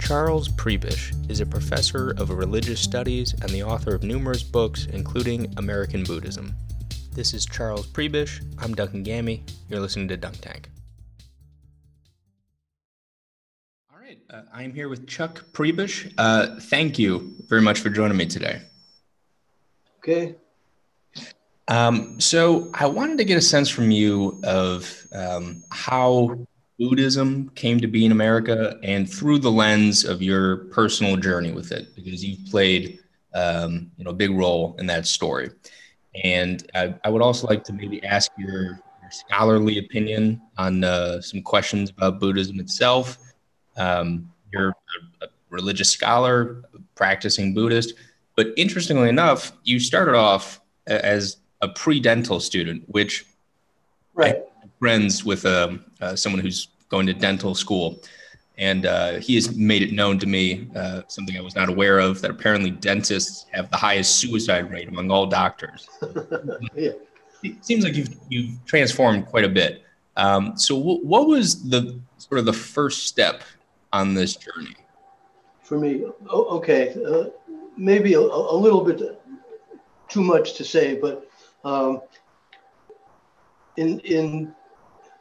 Charles Prebish is a professor of religious studies and the author of numerous books, including American Buddhism. This is Charles Prebish. I'm Duncan Gammy. You're listening to Dunk Tank. All right, uh, I'm here with Chuck Prebish. Uh, thank you very much for joining me today. Okay. Um, so I wanted to get a sense from you of um, how Buddhism came to be in America and through the lens of your personal journey with it, because you've played um, you know a big role in that story. And I, I, would also like to maybe ask your, your scholarly opinion on uh, some questions about Buddhism itself. Um, you're a, a religious scholar, practicing Buddhist, but interestingly enough, you started off as a pre-dental student, which right. Friends with um, uh, someone who's going to dental school. And uh, he has made it known to me, uh, something I was not aware of, that apparently dentists have the highest suicide rate among all doctors. yeah. It seems like you've, you've transformed quite a bit. Um, so, w- what was the sort of the first step on this journey? For me, okay, uh, maybe a, a, little bit too much to say, but um, in in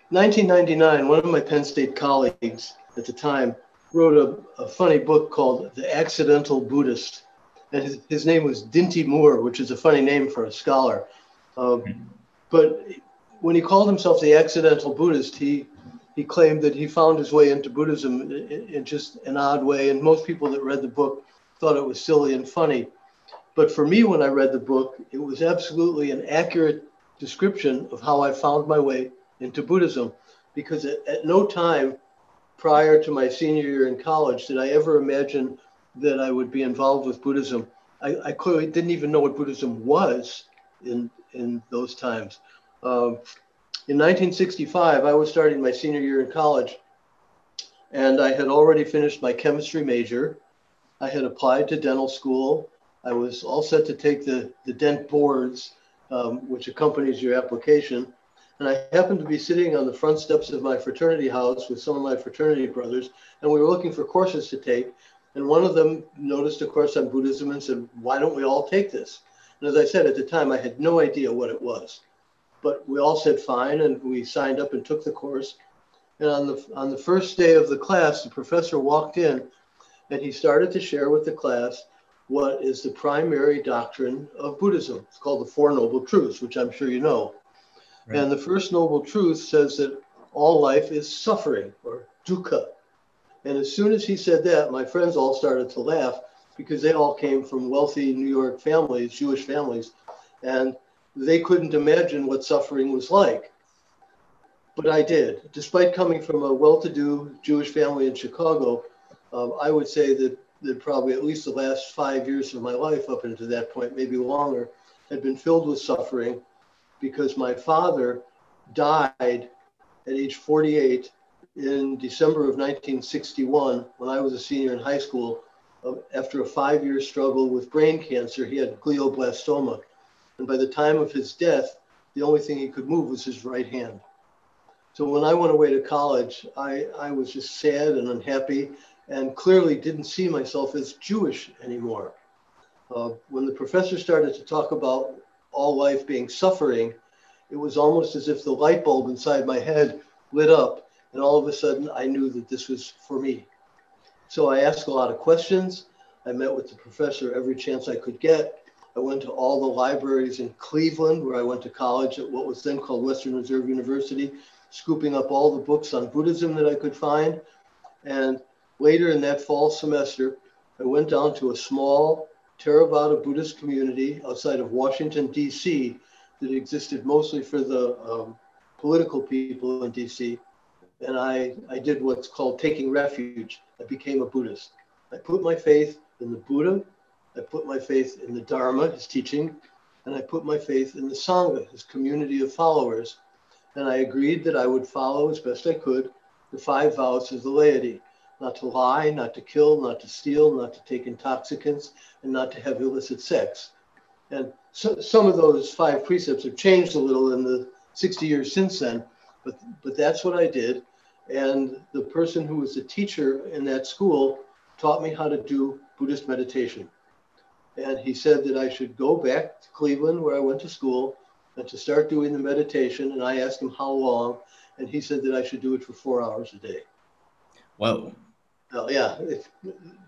1999, one of my Penn State colleagues at the time wrote a, a funny book called The Accidental Buddhist. And his, his name was Dinty Moore, which is a funny name for a scholar. Um, but when he called himself the Accidental Buddhist, he, he claimed that he found his way into Buddhism in, in just an odd way. And most people that read the book thought it was silly and funny. But for me, when I read the book, it was absolutely an accurate description of how I found my way into Buddhism because at, at no time prior to my senior year in college did I ever imagine that I would be involved with Buddhism. I, I clearly didn't even know what Buddhism was in, in those times. Um, in 1965, I was starting my senior year in college, and I had already finished my chemistry major. I had applied to dental school. I was all set to take the, the dent boards, um, which accompanies your application. And I happened to be sitting on the front steps of my fraternity house with some of my fraternity brothers, and we were looking for courses to take. And one of them noticed a course on Buddhism and said, Why don't we all take this? And as I said at the time, I had no idea what it was. But we all said fine, and we signed up and took the course. And on the, on the first day of the class, the professor walked in and he started to share with the class what is the primary doctrine of Buddhism. It's called the Four Noble Truths, which I'm sure you know. Right. And the first noble truth says that all life is suffering or dukkha. And as soon as he said that, my friends all started to laugh because they all came from wealthy New York families, Jewish families, and they couldn't imagine what suffering was like. But I did. Despite coming from a well to do Jewish family in Chicago, um, I would say that, that probably at least the last five years of my life up until that point, maybe longer, had been filled with suffering because my father died at age 48 in December of 1961 when I was a senior in high school. After a five year struggle with brain cancer, he had glioblastoma. And by the time of his death, the only thing he could move was his right hand. So when I went away to college, I, I was just sad and unhappy and clearly didn't see myself as Jewish anymore. Uh, when the professor started to talk about all life being suffering, it was almost as if the light bulb inside my head lit up. And all of a sudden, I knew that this was for me. So I asked a lot of questions. I met with the professor every chance I could get. I went to all the libraries in Cleveland, where I went to college at what was then called Western Reserve University, scooping up all the books on Buddhism that I could find. And later in that fall semester, I went down to a small Theravada Buddhist community outside of Washington, D.C., that existed mostly for the um, political people in D.C. And I, I did what's called taking refuge. I became a Buddhist. I put my faith in the Buddha, I put my faith in the Dharma, his teaching, and I put my faith in the Sangha, his community of followers. And I agreed that I would follow as best I could the five vows of the laity not to lie, not to kill, not to steal, not to take intoxicants, and not to have illicit sex. And so, some of those five precepts have changed a little in the 60 years since then, but, but that's what I did. And the person who was a teacher in that school taught me how to do Buddhist meditation. And he said that I should go back to Cleveland, where I went to school, and to start doing the meditation. And I asked him how long, and he said that I should do it for four hours a day. Whoa. Well, yeah,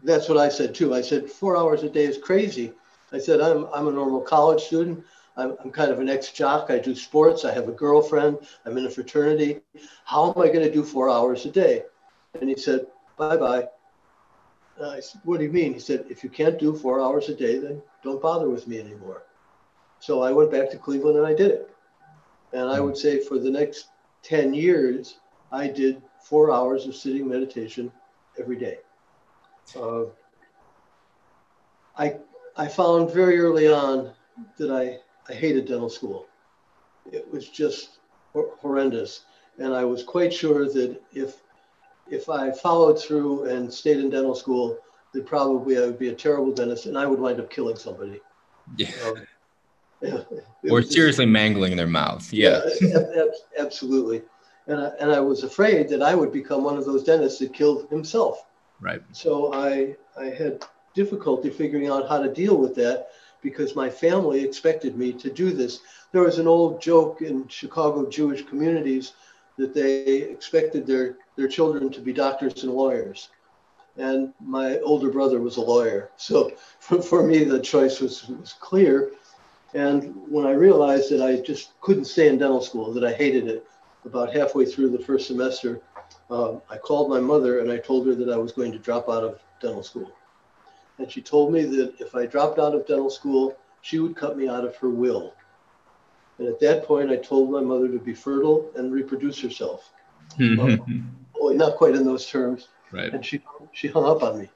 that's what I said too. I said four hours a day is crazy. I said I'm I'm a normal college student. I'm, I'm kind of an ex-jock. I do sports. I have a girlfriend. I'm in a fraternity. How am I going to do four hours a day? And he said, bye bye. I said, what do you mean? He said, if you can't do four hours a day, then don't bother with me anymore. So I went back to Cleveland and I did it. And I would say for the next 10 years, I did four hours of sitting meditation every day. Uh, I, I found very early on that I, I hated dental school. It was just horrendous. And I was quite sure that if if I followed through and stayed in dental school, that probably I would be a terrible dentist and I would wind up killing somebody. Yeah. Um, yeah or seriously just, mangling their mouth. Yeah. yeah absolutely. And I, and I was afraid that I would become one of those dentists that killed himself. Right. So I, I had difficulty figuring out how to deal with that because my family expected me to do this. There was an old joke in Chicago Jewish communities that they expected their, their children to be doctors and lawyers. And my older brother was a lawyer. So for, for me, the choice was, was clear. And when I realized that I just couldn't stay in dental school, that I hated it, about halfway through the first semester, um, I called my mother and I told her that I was going to drop out of dental school. And she told me that if I dropped out of dental school, she would cut me out of her will. And at that point, I told my mother to be fertile and reproduce herself. um, well, not quite in those terms. Right. And she, she hung up on me,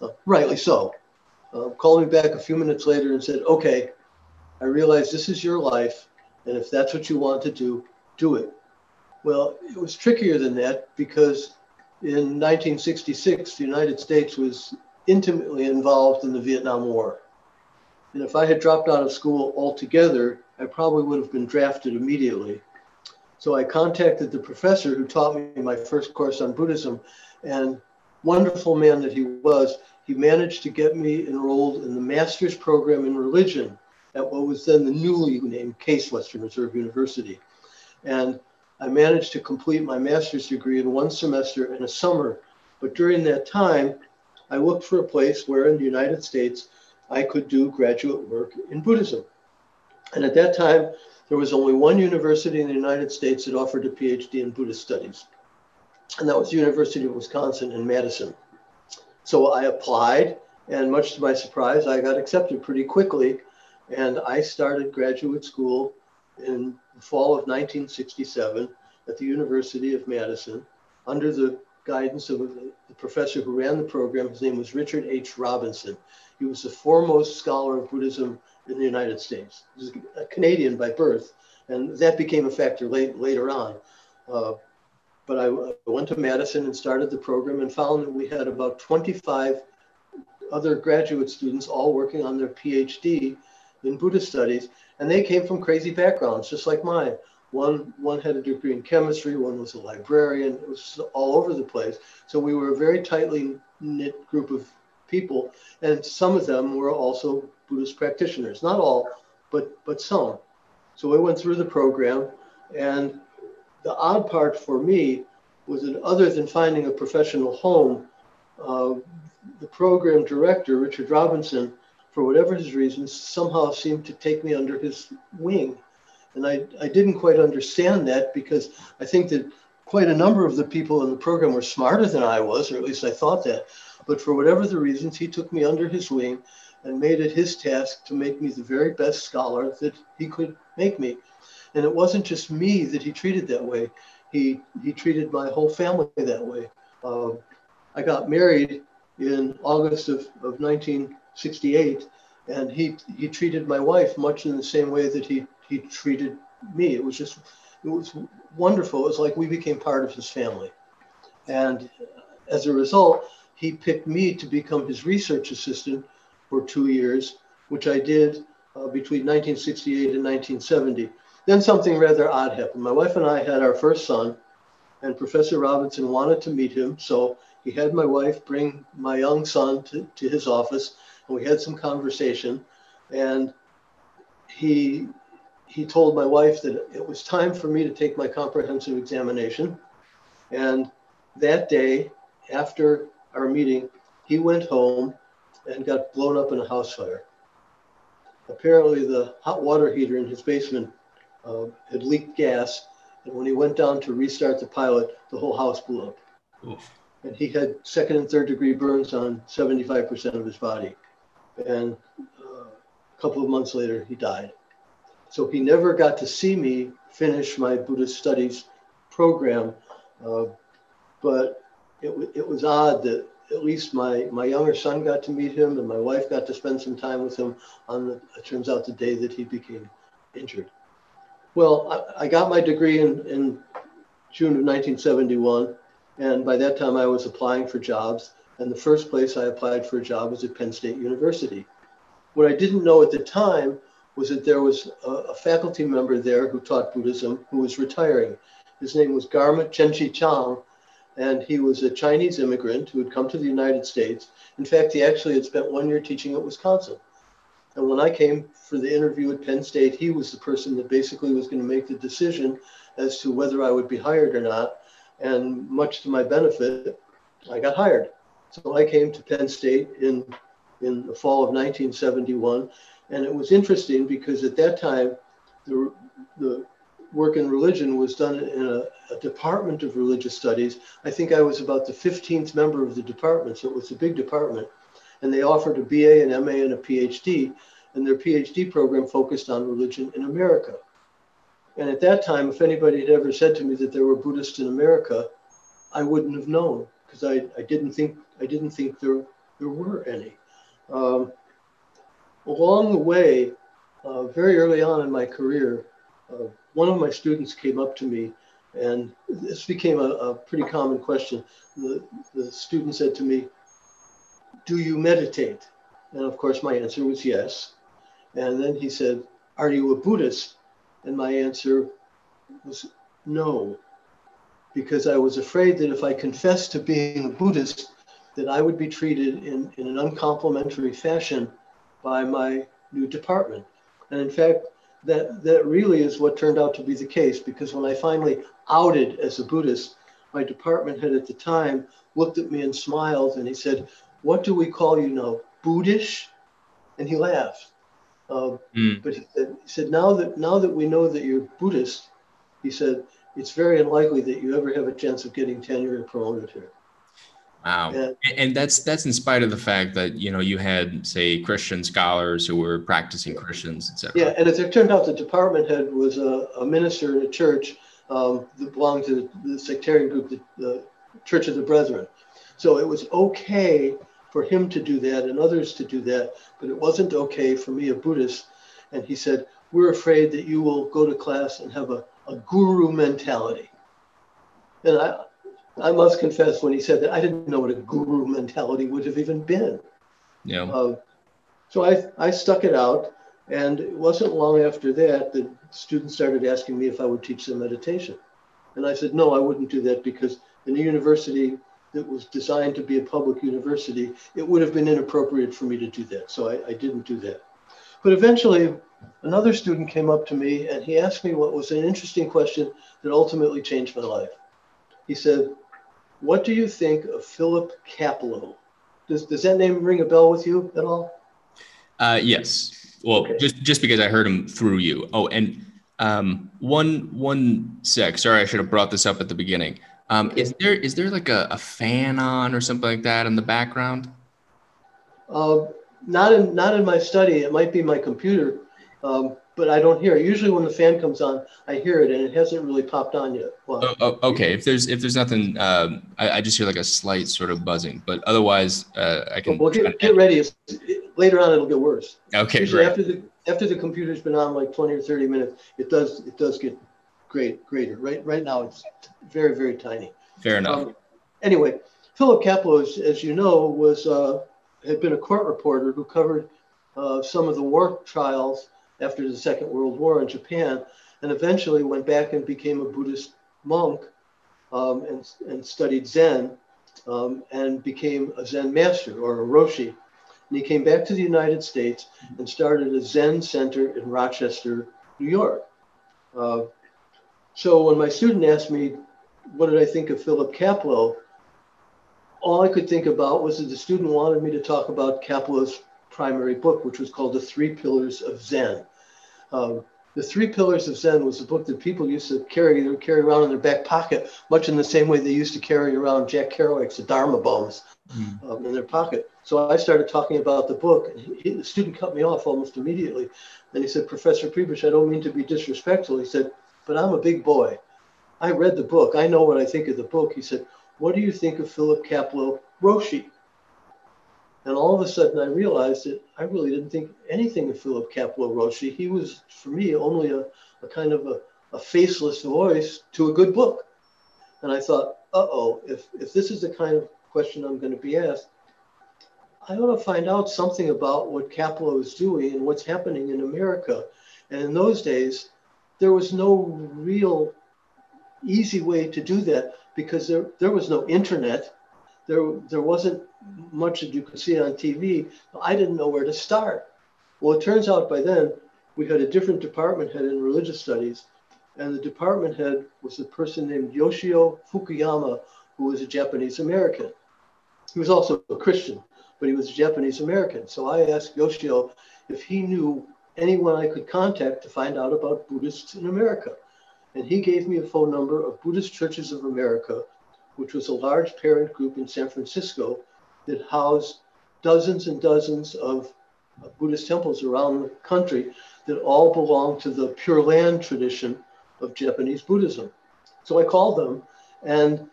uh, rightly so. Uh, called me back a few minutes later and said, okay, I realize this is your life. And if that's what you want to do, do it. Well, it was trickier than that because in 1966, the United States was intimately involved in the Vietnam War. And if I had dropped out of school altogether, I probably would have been drafted immediately. So I contacted the professor who taught me my first course on Buddhism, and wonderful man that he was, he managed to get me enrolled in the master's program in religion at what was then the newly named Case Western Reserve University. And I managed to complete my master's degree in one semester in a summer. But during that time, I looked for a place where in the United States I could do graduate work in Buddhism. And at that time, there was only one university in the United States that offered a PhD in Buddhist studies, and that was the University of Wisconsin in Madison. So I applied, and much to my surprise, I got accepted pretty quickly, and I started graduate school in the fall of 1967 at the University of Madison under the guidance of the professor who ran the program. His name was Richard H. Robinson. He was the foremost scholar of Buddhism in the United States. He was a Canadian by birth, and that became a factor late, later on. Uh, but I, I, went to Madison and started the program and found that we had about 25 other graduate students all working on their PhD in Buddhist studies, and they came from crazy backgrounds, just like mine. One, one had a degree in chemistry, one was a librarian, it was all over the place. So we were a very tightly knit group of people, and some of them were also Buddhist practitioners. Not all, but but some. So we went through the program, and the odd part for me was that other than finding a professional home, uh, the program director Richard Robinson, for whatever his reasons, somehow seemed to take me under his wing. And I, I didn't quite understand that because I think that quite a number of the people in the program were smarter than I was, or at least I thought that. But for whatever the reasons, he took me under his wing and made it his task to make me the very best scholar that he could make me. And it wasn't just me that he treated that way. He, he treated my whole family that way. Um, I got married in August of, of 1968, and he, he treated my wife much in the same way that he, he treated me. It was just, it was wonderful. It was like we became part of his family. And as a result, he picked me to become his research assistant for two years, which I did uh, between 1968 and 1970. Then something rather odd happened. My wife and I had our first son, and Professor Robinson wanted to meet him. So he had my wife bring my young son to, to his office, and we had some conversation. And he he told my wife that it was time for me to take my comprehensive examination. And that day, after our meeting, he went home and got blown up in a house fire. Apparently, the hot water heater in his basement uh, had leaked gas, and when he went down to restart the pilot, the whole house blew up. Oof. And he had second and third degree burns on 75% of his body. And a couple of months later, he died. So he never got to see me finish my Buddhist studies program. Uh, but it, it was odd that at least my, my younger son got to meet him and my wife got to spend some time with him on the, it turns out the day that he became injured. Well, I, I got my degree in, in June of 1971. And by that time I was applying for jobs. And the first place I applied for a job was at Penn State University. What I didn't know at the time was that there was a, a faculty member there who taught Buddhism who was retiring. His name was Garma Chenchi Chang, and he was a Chinese immigrant who had come to the United States. In fact, he actually had spent one year teaching at Wisconsin. And when I came for the interview at Penn State, he was the person that basically was going to make the decision as to whether I would be hired or not. And much to my benefit, I got hired. So I came to Penn State in, in the fall of 1971 and it was interesting because at that time, the, the work in religion was done in a, a, department of religious studies. I think I was about the 15th member of the department, so it was a big department. And they offered a BA, an MA, and a PhD. And their PhD program focused on religion in America. And at that time, if anybody had ever said to me that there were Buddhists in America, I wouldn't have known because I, I didn't think I didn't think there there were any. Um, along the way, uh, very early on in my career, uh, one of my students came up to me, and this became a, a pretty common question. The, the student said to me, Do you meditate? And of course, my answer was yes. And then he said, Are you a Buddhist? And my answer was no, because I was afraid that if I confessed to being a Buddhist, that I would be treated in, in an uncomplimentary fashion by my new department. And in fact, that, that really is what turned out to be the case because when I finally outed as a Buddhist, my department head at the time looked at me and smiled and he said, What do we call you now? Buddhist? And he laughed. Um, mm. But he said, he said, now that now that we know that you're Buddhist, he said, it's very unlikely that you ever have a chance of getting tenure and promoted here. Wow. Yeah. And that's that's in spite of the fact that you know you had say Christian scholars who were practicing Christians, etc. Yeah, and as it turned out, the department head was a, a minister in a church um, that belonged to the sectarian group, the, the Church of the Brethren. So it was okay for him to do that and others to do that, but it wasn't okay for me, a Buddhist. And he said, "We're afraid that you will go to class and have a, a guru mentality." And I, I must confess, when he said that, I didn't know what a guru mentality would have even been. Yeah. Uh, so I, I stuck it out. And it wasn't long after that that students started asking me if I would teach them meditation. And I said, no, I wouldn't do that because in a university that was designed to be a public university, it would have been inappropriate for me to do that. So I, I didn't do that. But eventually, another student came up to me and he asked me what was an interesting question that ultimately changed my life. He said, what do you think of Philip Kapleau? Does, does that name ring a bell with you at all? Uh, yes. Well, okay. just just because I heard him through you. Oh, and um, one one sec. Sorry, I should have brought this up at the beginning. Um, okay. Is there is there like a, a, fan on or something like that in the background? Uh, not in not in my study. It might be my computer. Um, but I don't hear it. Usually, when the fan comes on, I hear it, and it hasn't really popped on yet. Well, oh, oh, okay. If there's if there's nothing, um, I, I, just hear like a slight sort of buzzing. But otherwise, uh, I can. Well, get, get ready. It's, later on, it'll get worse. Okay. Usually, great. after the after the computer's been on like 20 or 30 minutes, it does it does get great greater. Right right now, it's very very tiny. Fair enough. Um, anyway, Philip as, as you know, was uh, had been a court reporter who covered uh, some of the war trials after the Second World War in Japan, and eventually went back and became a Buddhist monk um, and, and studied Zen um, and became a Zen master or a Roshi. And he came back to the United States and started a Zen center in Rochester, New York. Uh, so when my student asked me, what did I think of Philip Kapleau? All I could think about was that the student wanted me to talk about Kapleau's primary book, which was called The Three Pillars of Zen. Um, the Three Pillars of Zen was a book that people used to carry, they would carry around in their back pocket, much in the same way they used to carry around Jack Kerouac's The Dharma Bums mm. um, in their pocket. So I started talking about the book, and he, the student cut me off almost immediately. And he said, Professor Prebish, I don't mean to be disrespectful. He said, but I'm a big boy. I read the book. I know what I think of the book. He said, What do you think of Philip Kapleau Roshi? And all of a sudden, I realized that I really didn't think anything of Philip Kapleau Roshi. He was, for me, only a, a kind of a, a, faceless voice to a good book. And I thought, uh oh, if, if this is the kind of question I'm going to be asked, I ought to find out something about what Kapleau is doing and what's happening in America. And in those days, there was no real easy way to do that because there, there was no internet. There, there wasn't much that you could see on TV. I didn't know where to start. Well, it turns out by then we had a different department head in religious studies, and the department head was a person named Yoshio Fukuyama, who was a Japanese American. He was also a Christian, but he was a Japanese American. So I asked Yoshio if he knew anyone I could contact to find out about Buddhists in America. And he gave me a phone number of Buddhist Churches of America, which was a large parent group in San Francisco that housed dozens and dozens of Buddhist temples around the country that all belong to the Pure Land tradition of Japanese Buddhism. So I called them and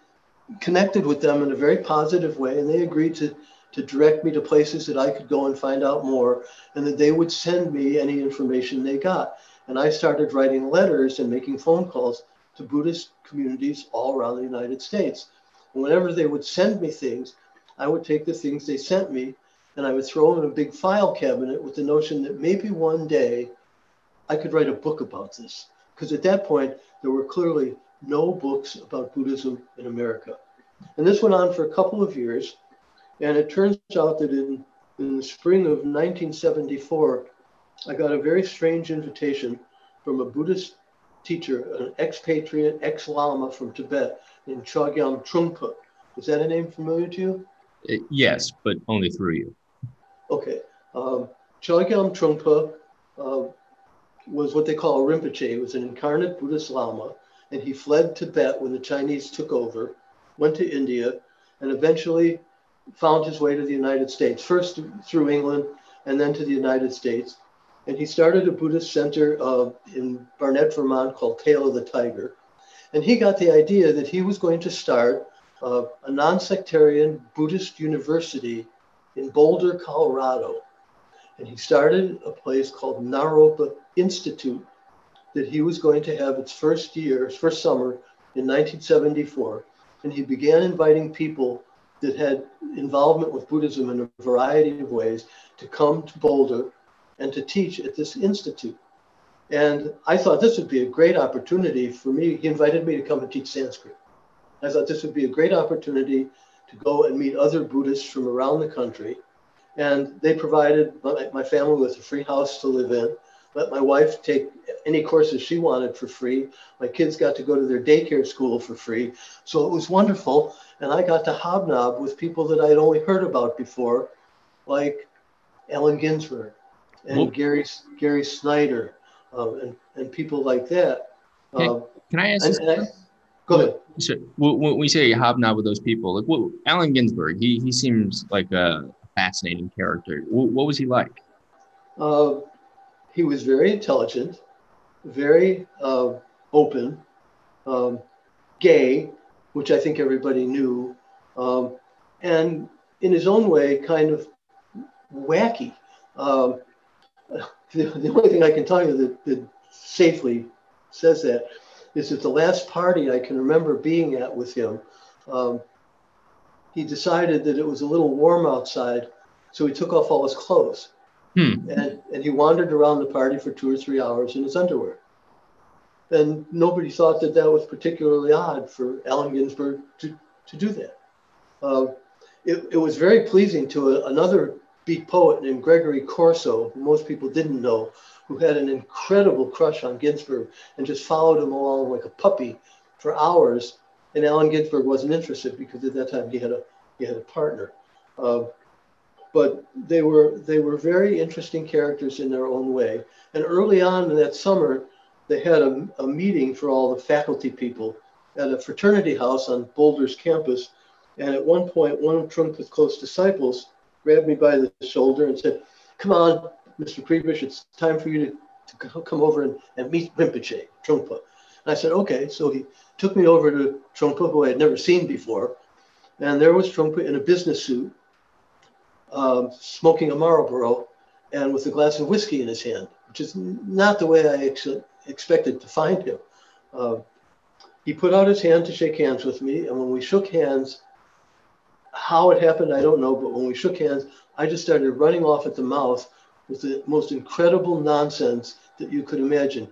connected with them in a very positive way, and they agreed to to direct me to places that I could go and find out more, and that they would send me any information they got. And I started writing letters and making phone calls to Buddhist communities all around the United States. And whenever they would send me things, I would take the things they sent me and I would throw them in a big file cabinet with the notion that maybe one day I could write a book about this. Because at that point, there were clearly no books about Buddhism in America. And this went on for a couple of years. And it turns out that in, in the spring of 1974, I got a very strange invitation from a Buddhist teacher, an expatriate, ex Lama from Tibet named Chogyam Trungpa. Is that a name familiar to you? Uh, yes, but only through you. Okay. Um, Chogyam Trungpa uh, was what they call a Rinpoche. He was an incarnate Buddhist Lama, and he fled Tibet when the Chinese took over, went to India, and eventually found his way to the United States, first through England and then to the United States. And he started a Buddhist center in Barnet, Vermont called Tail of the Tiger. And he got the idea that he was going to start uh, a non sectarian Buddhist university in Boulder, Colorado. And he started a place called Naropa Institute that he was going to have its first year, its first summer in 1974. And he began inviting people that had involvement with Buddhism in a variety of ways to come to Boulder and to teach at this institute. And I thought this would be a great opportunity for me. He invited me to come and teach Sanskrit. I thought this would be a great opportunity to go and meet other Buddhists from around the country. And they provided my, family with a free house to live in let my wife take any courses she wanted for free. My kids got to go to their daycare school for free. So it was wonderful. And I got to hobnob with people that I'd only heard about before, like Allen Ginsberg and well, Gary Gary Snyder um, and, and people like that. Can, um, can I ask? And, and I, go ahead. So when we say hobnob with those people, like what, Allen Ginsberg, he, he seems like a fascinating character. What, what was he like? Uh, he was very intelligent, very uh, open, um, gay, which I think everybody knew, um, and in his own way, kind of wacky. Um, the, the, only thing I can tell you that, that safely says that is that the last party I can remember being at with him, um, he decided that it was a little warm outside, so he took off all his clothes. Hmm. And, and he wandered around the party for two or three hours in his underwear. And nobody thought that that was particularly odd for Allen Ginsberg to, to do that. Uh, it, it was very pleasing to a, another beat poet named Gregory Corso, who most people didn't know, who had an incredible crush on Ginsberg and just followed him along like a puppy for hours. And Allen Ginsberg wasn't interested because at that time he had a he had a partner. Uh, but they were they were very interesting characters in their own way. And early on in that summer, they had a, a meeting for all the faculty people at a fraternity house on Boulder's campus. And at one point, one of Trungpa's close disciples grabbed me by the shoulder and said, Come on, Mr. Prebish, it's time for you to, to come over and, and meet Rinpoche, Trungpa. And I said, Okay. So he took me over to Trungpa, who I had never seen before. And there was Trungpa in a business suit, um, smoking a Marlboro and with a glass of whiskey in his hand, which is not the way I ex- expected to find him. Uh, he put out his hand to shake hands with me. And when we shook hands, how it happened, I don't know, but when we shook hands, I just started running off at the mouth with the most incredible nonsense that you could imagine.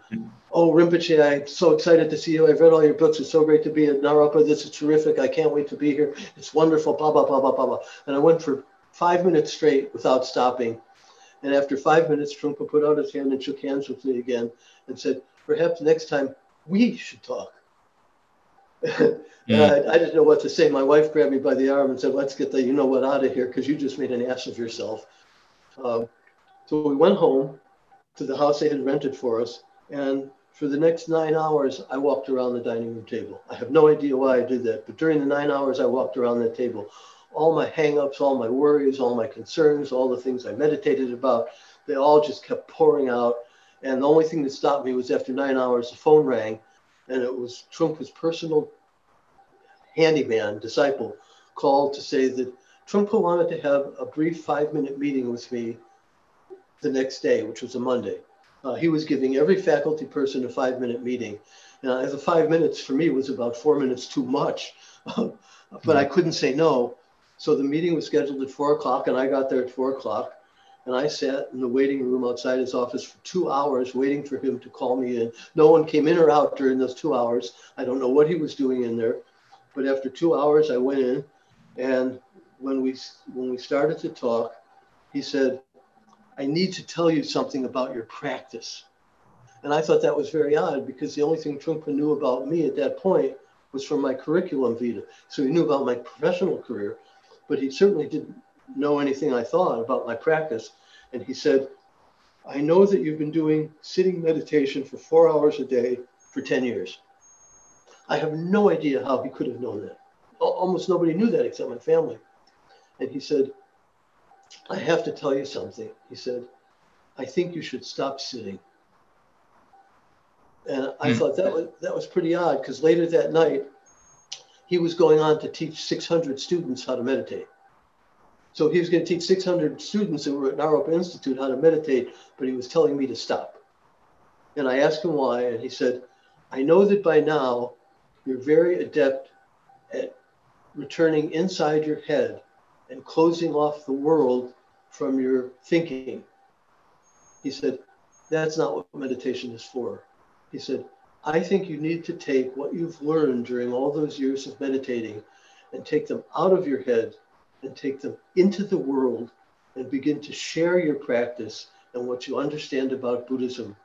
Oh, Rinpoche, I'm so excited to see you. I've read all your books. It's so great to be at Naropa. This is terrific. I can't wait to be here. It's wonderful, blah, blah, blah, blah, blah, blah. And I went for five minutes straight without stopping. And after five minutes, Trungpa put out his hand and shook hands with me again and said, perhaps next time we should talk. Mm. I, I, didn't know what to say. My wife grabbed me by the arm and said, let's get the you know what out of here because you just made an ass of yourself. Um, so we went home to the house they had rented for us. And for the next nine hours, I walked around the dining room table. I have no idea why I did that, but during the nine hours I walked around that table, all my hangups, all my worries, all my concerns, all the things I meditated about, they all just kept pouring out. And the only thing that stopped me was after nine hours, the phone rang, and it was Trungpa's personal handyman, disciple, called to say that Trungpa wanted to have a brief five minute meeting with me the next day, which was a Monday. Uh, he was giving every faculty person a five minute meeting. Now, the five minutes for me was about four minutes too much, but I couldn't say no. So the meeting was scheduled at four o'clock, and I got there at four o'clock. And I sat in the waiting room outside his office for two hours waiting for him to call me in. No one came in or out during those two hours. I don't know what he was doing in there. But after two hours, I went in. And when we, when we started to talk, he said, I need to tell you something about your practice. And I thought that was very odd because the only thing Trungpa knew about me at that point was from my curriculum vitae. So he knew about my professional career, but he certainly didn't know anything I thought about my practice. And he said, I know that you've been doing sitting meditation for four hours a day for 10 years. I have no idea how he could have known that. Almost nobody knew that except my family. And he said, I have to tell you something. He said, I think you should stop sitting. And I mm. thought that was, that was pretty odd because later that night, he was going on to teach 600 students how to meditate. So he was going to teach 600 students that were at Naropa Institute how to meditate, but he was telling me to stop. And I asked him why, and he said, I know that by now you're very adept at returning inside your head and closing off the world from your thinking. He said, That's not what meditation is for. He said, I think you need to take what you've learned during all those years of meditating and take them out of your head and take them into the world and begin to share your practice and what you understand about Buddhism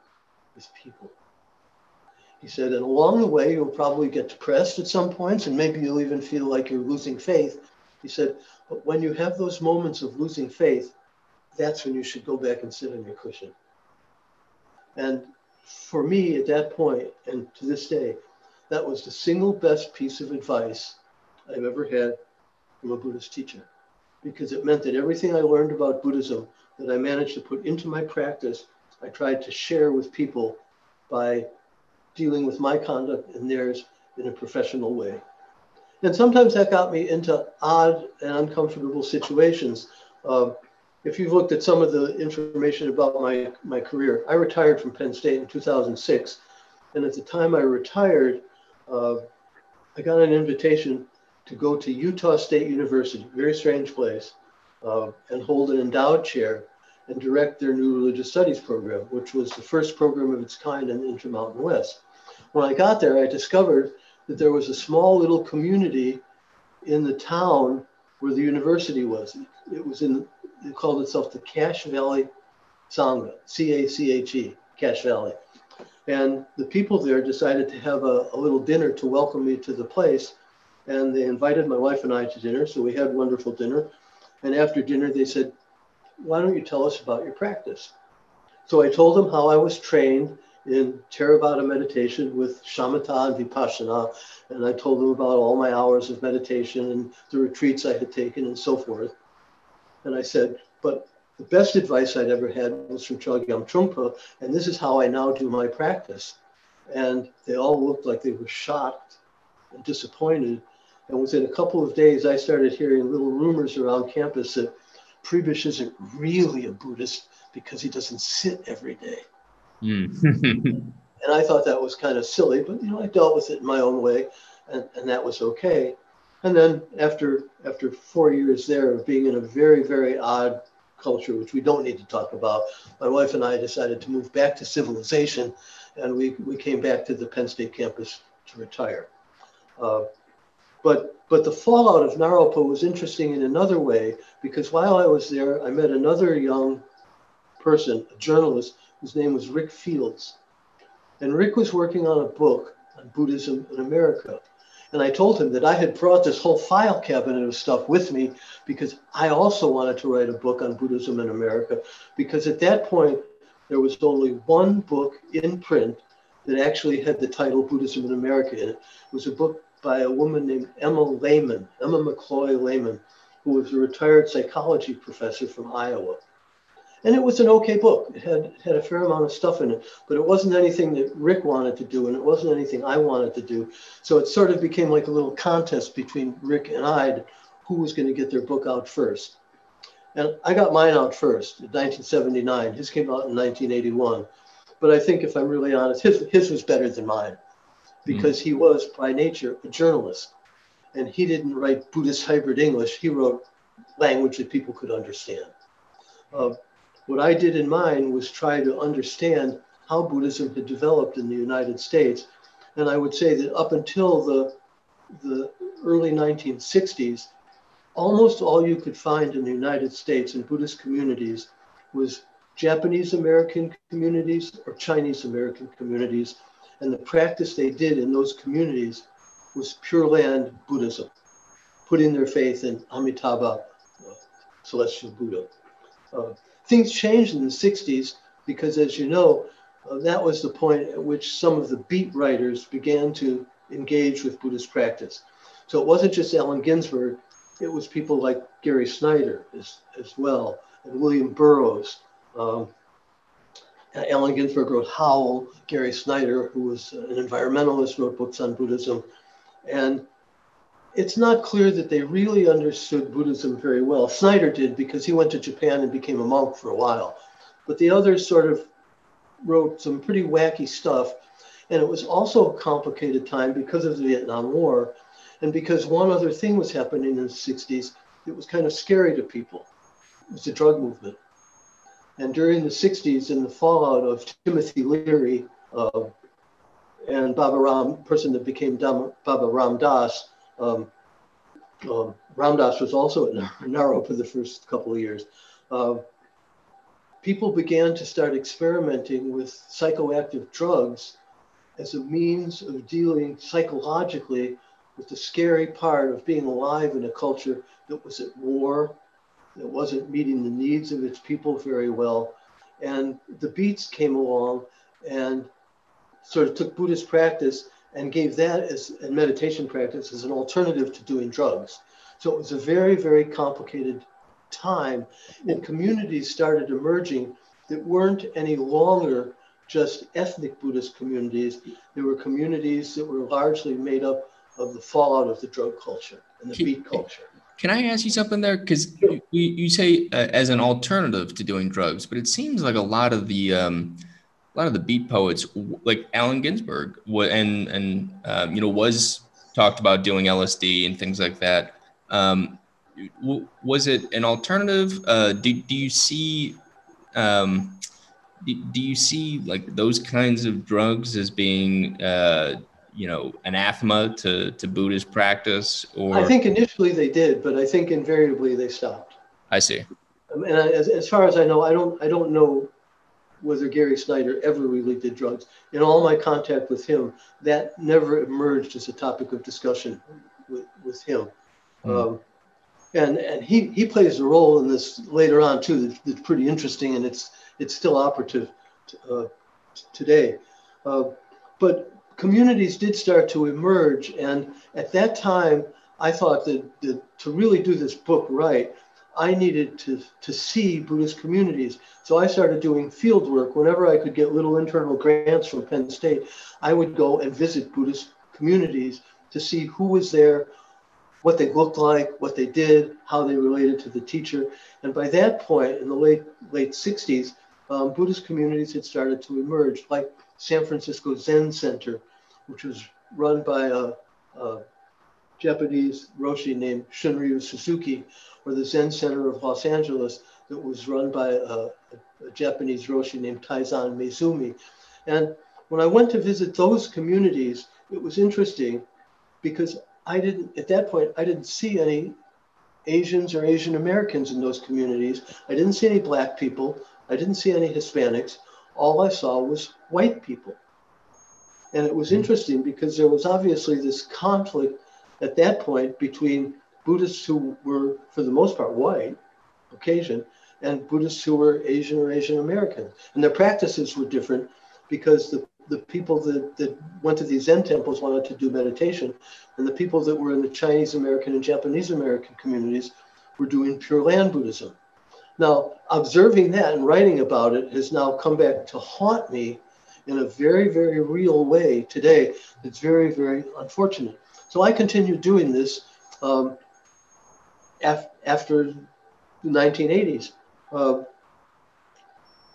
with people. He said, and along the way, you'll probably get depressed at some points, and maybe you'll even feel like you're losing faith. He said, but when you have those moments of losing faith, that's when you should go back and sit on your cushion. And for me at that point, and to this day, that was the single best piece of advice I've ever had from a Buddhist teacher. Because it meant that everything I learned about Buddhism that I managed to put into my practice, I tried to share with people by dealing with my conduct and theirs in a professional way. And sometimes that got me into odd and uncomfortable situations. Uh, if you've looked at some of the information about my, my career, I retired from Penn State in 2006. And at the time I retired, uh, I got an invitation to go to Utah State University, very strange place, uh, and hold an endowed chair and direct their new religious studies program, which was the first program of its kind in the Intermountain West. when I got there, I discovered that there was a small little community in the town where the university was. It was in, it called itself the Cache Valley Sangha, C A C H E, Cache Valley. And the people there decided to have a, a, little dinner to welcome me to the place. And they invited my wife and I to dinner. So we had wonderful dinner. And after dinner, they said, Why don't you tell us about your practice? So I told them how I was trained in Theravada meditation with shamatha and vipassana. And I told them about all my hours of meditation and the retreats I had taken and so forth. And I said, But the best advice I'd ever had was from Chogyam Trungpa, and this is how I now do my practice. And they all looked like they were shocked and disappointed. And within a couple of days, I started hearing little rumors around campus that Prebish isn't really a Buddhist because he doesn't sit every day. Mm. and I thought that was kind of silly, but you know, I dealt with it in my own way, and, and that was okay. And then after after four years there of being in a very very odd culture, which we don't need to talk about, my wife and I decided to move back to civilization, and we we came back to the Penn State campus to retire. Uh, but but the fallout of Naropa was interesting in another way because while I was there, I met another young person, a journalist whose name was Rick Fields. And Rick was working on a book on Buddhism in America. And I told him that I had brought this whole file cabinet of stuff with me because I also wanted to write a book on Buddhism in America. Because at that point, there was only one book in print that actually had the title Buddhism in America in it. It was a book by a woman named Emma Layman, Emma McCloy Layman, who was a retired psychology professor from Iowa and it was an okay book. It had had a fair amount of stuff in it, but it wasn't anything that Rick wanted to do, and it wasn't anything I wanted to do. So it sort of became like a little contest between Rick and I, who was going to get their book out first. And I got mine out first in 1979. His came out in 1981. But I think, if I'm really honest, his his was better than mine, because mm. he was by nature a journalist, and he didn't write Buddhist hybrid English. He wrote language that people could understand. Uh, what I did in mine was try to understand how Buddhism had developed in the United States. And I would say that up until the, the early 1960s, almost all you could find in the United States in Buddhist communities was Japanese American communities or Chinese American communities. And the practice they did in those communities was Pure Land Buddhism, putting their faith in Amitabha, uh, celestial Buddha. Uh, things changed in the 60s because, as you know, uh, that was the point at which some of the beat writers began to engage with Buddhist practice. So it wasn't just Allen Ginsberg, it was people like Gary Snyder as, as well, and William Burroughs. Um, Allen Ginsberg wrote Howl, Gary Snyder, who was uh, an environmentalist, wrote books on Buddhism. And it's not clear that they really understood Buddhism very well. Snyder did because he went to Japan and became a monk for a while. But the others sort of wrote some pretty wacky stuff. And it was also a complicated time because of the Vietnam War and because one other thing was happening in the 60s it was kind of scary to people. It was the drug movement. And during the 60s, in the fallout of Timothy Leary uh, and Baba Ram, person that became Baba Ram Dass, um, um, Ram Dass was also at Naro for the first couple of years. Uh, people began to start experimenting with psychoactive drugs as a means of dealing psychologically with the scary part of being alive in a culture that was at war, that wasn't meeting the needs of its people very well. And the beats came along and sort of took Buddhist practice and gave that as a meditation practice as an alternative to doing drugs. So it was a very, very complicated time, and communities started emerging that weren't any longer just ethnic Buddhist communities. There were communities that were largely made up of the fallout of the drug culture and the beat culture. Can I ask you something there? Because you, you say uh, as an alternative to doing drugs, but it seems like a lot of the um, a lot of the beat poets, like Allen Ginsberg, and and um, you know was talked about doing LSD and things like that. Um, was it an alternative? Uh, do, do you see um, do you see like those kinds of drugs as being uh, you know anathema to to Buddhist practice? Or I think initially they did, but I think invariably they stopped. I see. Um, and I, as, as far as I know, I don't I don't know whether Gary Snyder ever really did drugs. In all my contact with him, that never emerged as a topic of discussion with, with him. Mm. Um, and and he, he plays a role in this later on too that's, that's pretty interesting and it's it's still operative uh, today. Uh, but communities did start to emerge, and at that time, I thought that, that to really do this book right, I needed to, to see Buddhist communities. So I started doing field work. Whenever I could get little internal grants from Penn State, I would go and visit Buddhist communities to see who was there, what they looked like, what they did, how they related to the teacher. And by that point, in the late late 60s, um, Buddhist communities had started to emerge, like San Francisco Zen Center, which was run by a, a Japanese Roshi named Shunryu Suzuki, or the Zen Center of Los Angeles that was run by a, a, Japanese Roshi named Taizan Maezumi. And when I went to visit those communities, it was interesting because I didn't, at that point, I didn't see any Asians or Asian Americans in those communities. I didn't see any Black people. I didn't see any Hispanics. All I saw was white people. And it was hmm. interesting because there was obviously this conflict at that point between Buddhists who were, for the most part, white, Caucasian, and Buddhists who were Asian or Asian American. And their practices were different because the, the people that, that went to these Zen temples wanted to do meditation, and the people that were in the Chinese American and Japanese American communities were doing Pure Land Buddhism. Now, observing that and writing about it has now come back to haunt me in a very, very real way today. It's very, very unfortunate. So I continued doing this um, af- after the 1980s. Uh,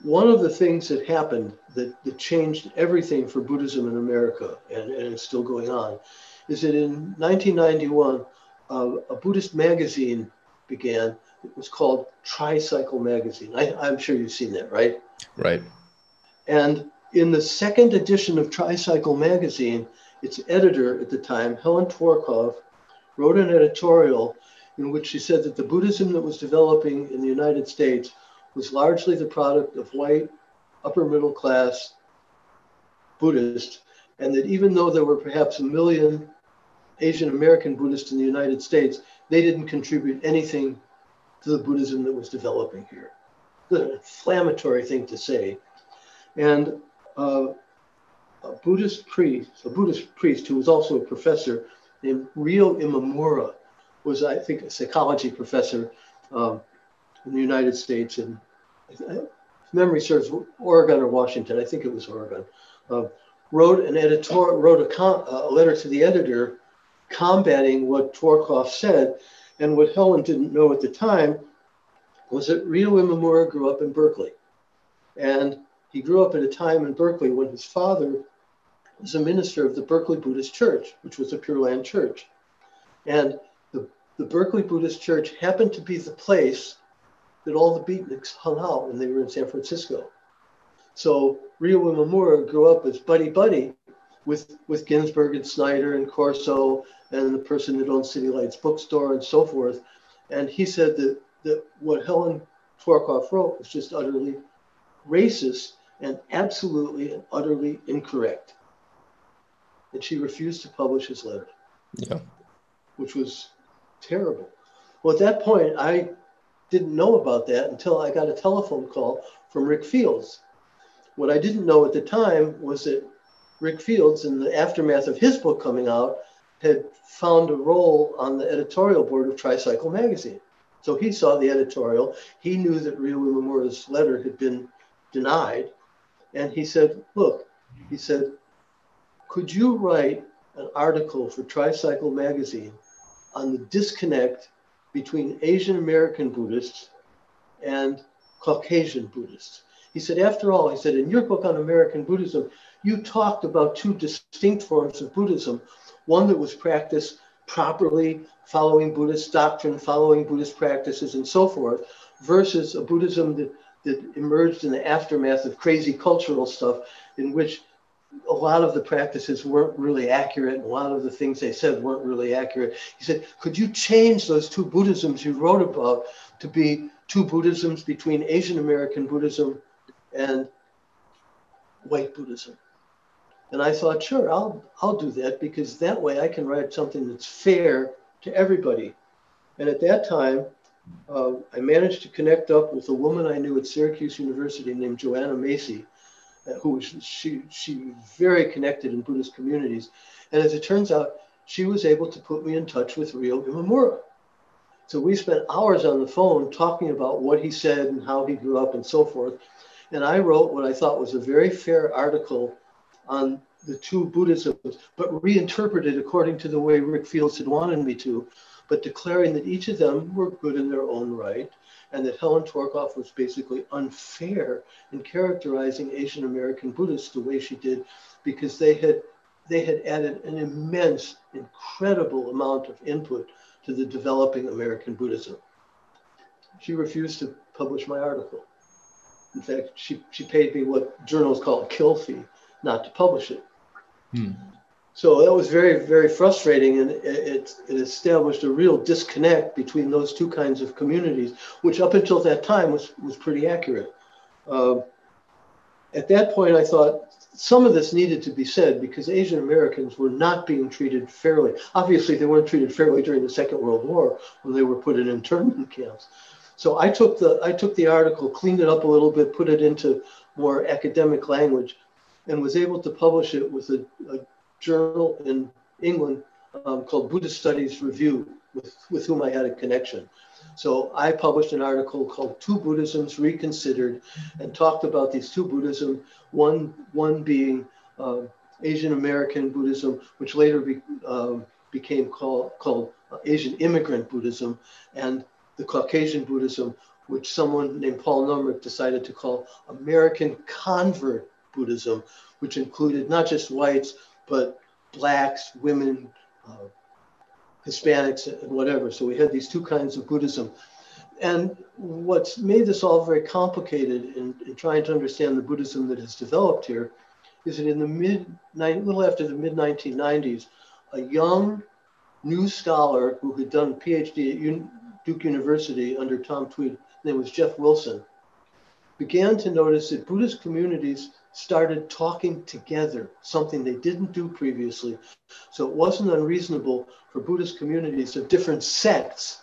one of the things that happened that, that changed everything for Buddhism in America, and, and it's still going on, is that in 1991, uh, a Buddhist magazine began it was called Tricycle Magazine. I, I'm sure you've seen that, right? Right. And in the second edition of Tricycle Magazine, its editor at the time, Helen Tworkov, wrote an editorial in which she said that the Buddhism that was developing in the United States was largely the product of white, upper middle class Buddhists, and that even though there were perhaps a million Asian American Buddhists in the United States, they didn't contribute anything to the Buddhism that was developing here. An inflammatory thing to say. And uh, a Buddhist priest, a Buddhist priest who was also a professor named Ryo Imamura, was, I think, a psychology professor um, in the United States. And if memory serves, Oregon or Washington, I think it was Oregon, uh, wrote an editor, wrote a, com- a letter to the editor combating what Tworkov said and what Helen didn't know at the time was that Ryo Imamura grew up in Berkeley. And he grew up at a time in Berkeley when his father was a minister of the Berkeley Buddhist Church, which was a Pure Land church. And the, the Berkeley Buddhist Church happened to be the place that all the beatniks hung out when they were in San Francisco. So Ryo Imamura grew up as buddy buddy with, with Ginsberg and Snyder and Corso and the person that owned City Lights bookstore and so forth. And he said that, that what Helen Tworkov wrote was just utterly racist and absolutely and utterly incorrect. And she refused to publish his letter. Yeah. Which was terrible. Well, at that point, I didn't know about that until I got a telephone call from Rick Fields. What I didn't know at the time was that Rick Fields, in the aftermath of his book coming out, had found a role on the editorial board of Tricycle magazine. So he saw the editorial. He knew that Ryo Imamura's letter had been denied. And he said, Look, he said, could you write an article for Tricycle magazine on the disconnect between Asian American Buddhists and Caucasian Buddhists? He said, after all, he said, in your book on American Buddhism, you talked about two distinct forms of Buddhism one that was practiced properly, following Buddhist doctrine, following Buddhist practices, and so forth, versus a Buddhism that, that emerged in the aftermath of crazy cultural stuff, in which a lot of the practices weren't really accurate. And a lot of the things they said weren't really accurate. He said, Could you change those two Buddhisms you wrote about to be two Buddhisms between Asian American Buddhism and white Buddhism? And I thought, sure, I'll, I'll do that because that way I can write something that's fair to everybody. And at that time, uh, I managed to connect up with a woman I knew at Syracuse University named Joanna Macy, uh, who was she she very connected in Buddhist communities, and as it turns out, she was able to put me in touch with Ryo Imamura. So we spent hours on the phone talking about what he said and how he grew up and so forth. And I wrote what I thought was a very fair article on the two Buddhisms, but reinterpreted according to the way Rick Fields had wanted me to, but declaring that each of them were good in their own right, and that Helen Tworkov was basically unfair in characterizing Asian American Buddhists the way she did, because they had they had added an immense, incredible amount of input to the developing American Buddhism. She refused to publish my article. In fact, she, she paid me what journals call a kill fee not to publish it. Hmm. So that was very, very frustrating, and it, it, it, established a real disconnect between those two kinds of communities, which up until that time was, was pretty accurate. Uh, at that point, I thought some of this needed to be said because Asian Americans were not being treated fairly. Obviously, they weren't treated fairly during the Second World War when they were put in internment camps. So I took the I took the article, cleaned it up a little bit, put it into more academic language, and was able to publish it with a, a journal in England um, called Buddhist Studies Review, with, with whom I had a connection. So I published an article called Two Buddhisms Reconsidered and talked about these two Buddhisms, one, one being uh, Asian American Buddhism, which later be, um, became call, called Asian Immigrant Buddhism, and the Caucasian Buddhism, which someone named Paul Numrich decided to call American Convert Buddhism, which included not just whites, but blacks, women, uh, Hispanics, and whatever. So we had these two kinds of Buddhism. And what's made this all very complicated in, in trying to understand the Buddhism that has developed here is that in the mid, little after the mid 1990s, a young new scholar who had done a PhD at Duke University under Tom Tweed, name was Jeff Wilson, began to notice that Buddhist communities started talking together, something they didn't do previously. So it wasn't unreasonable for Buddhist communities of different sects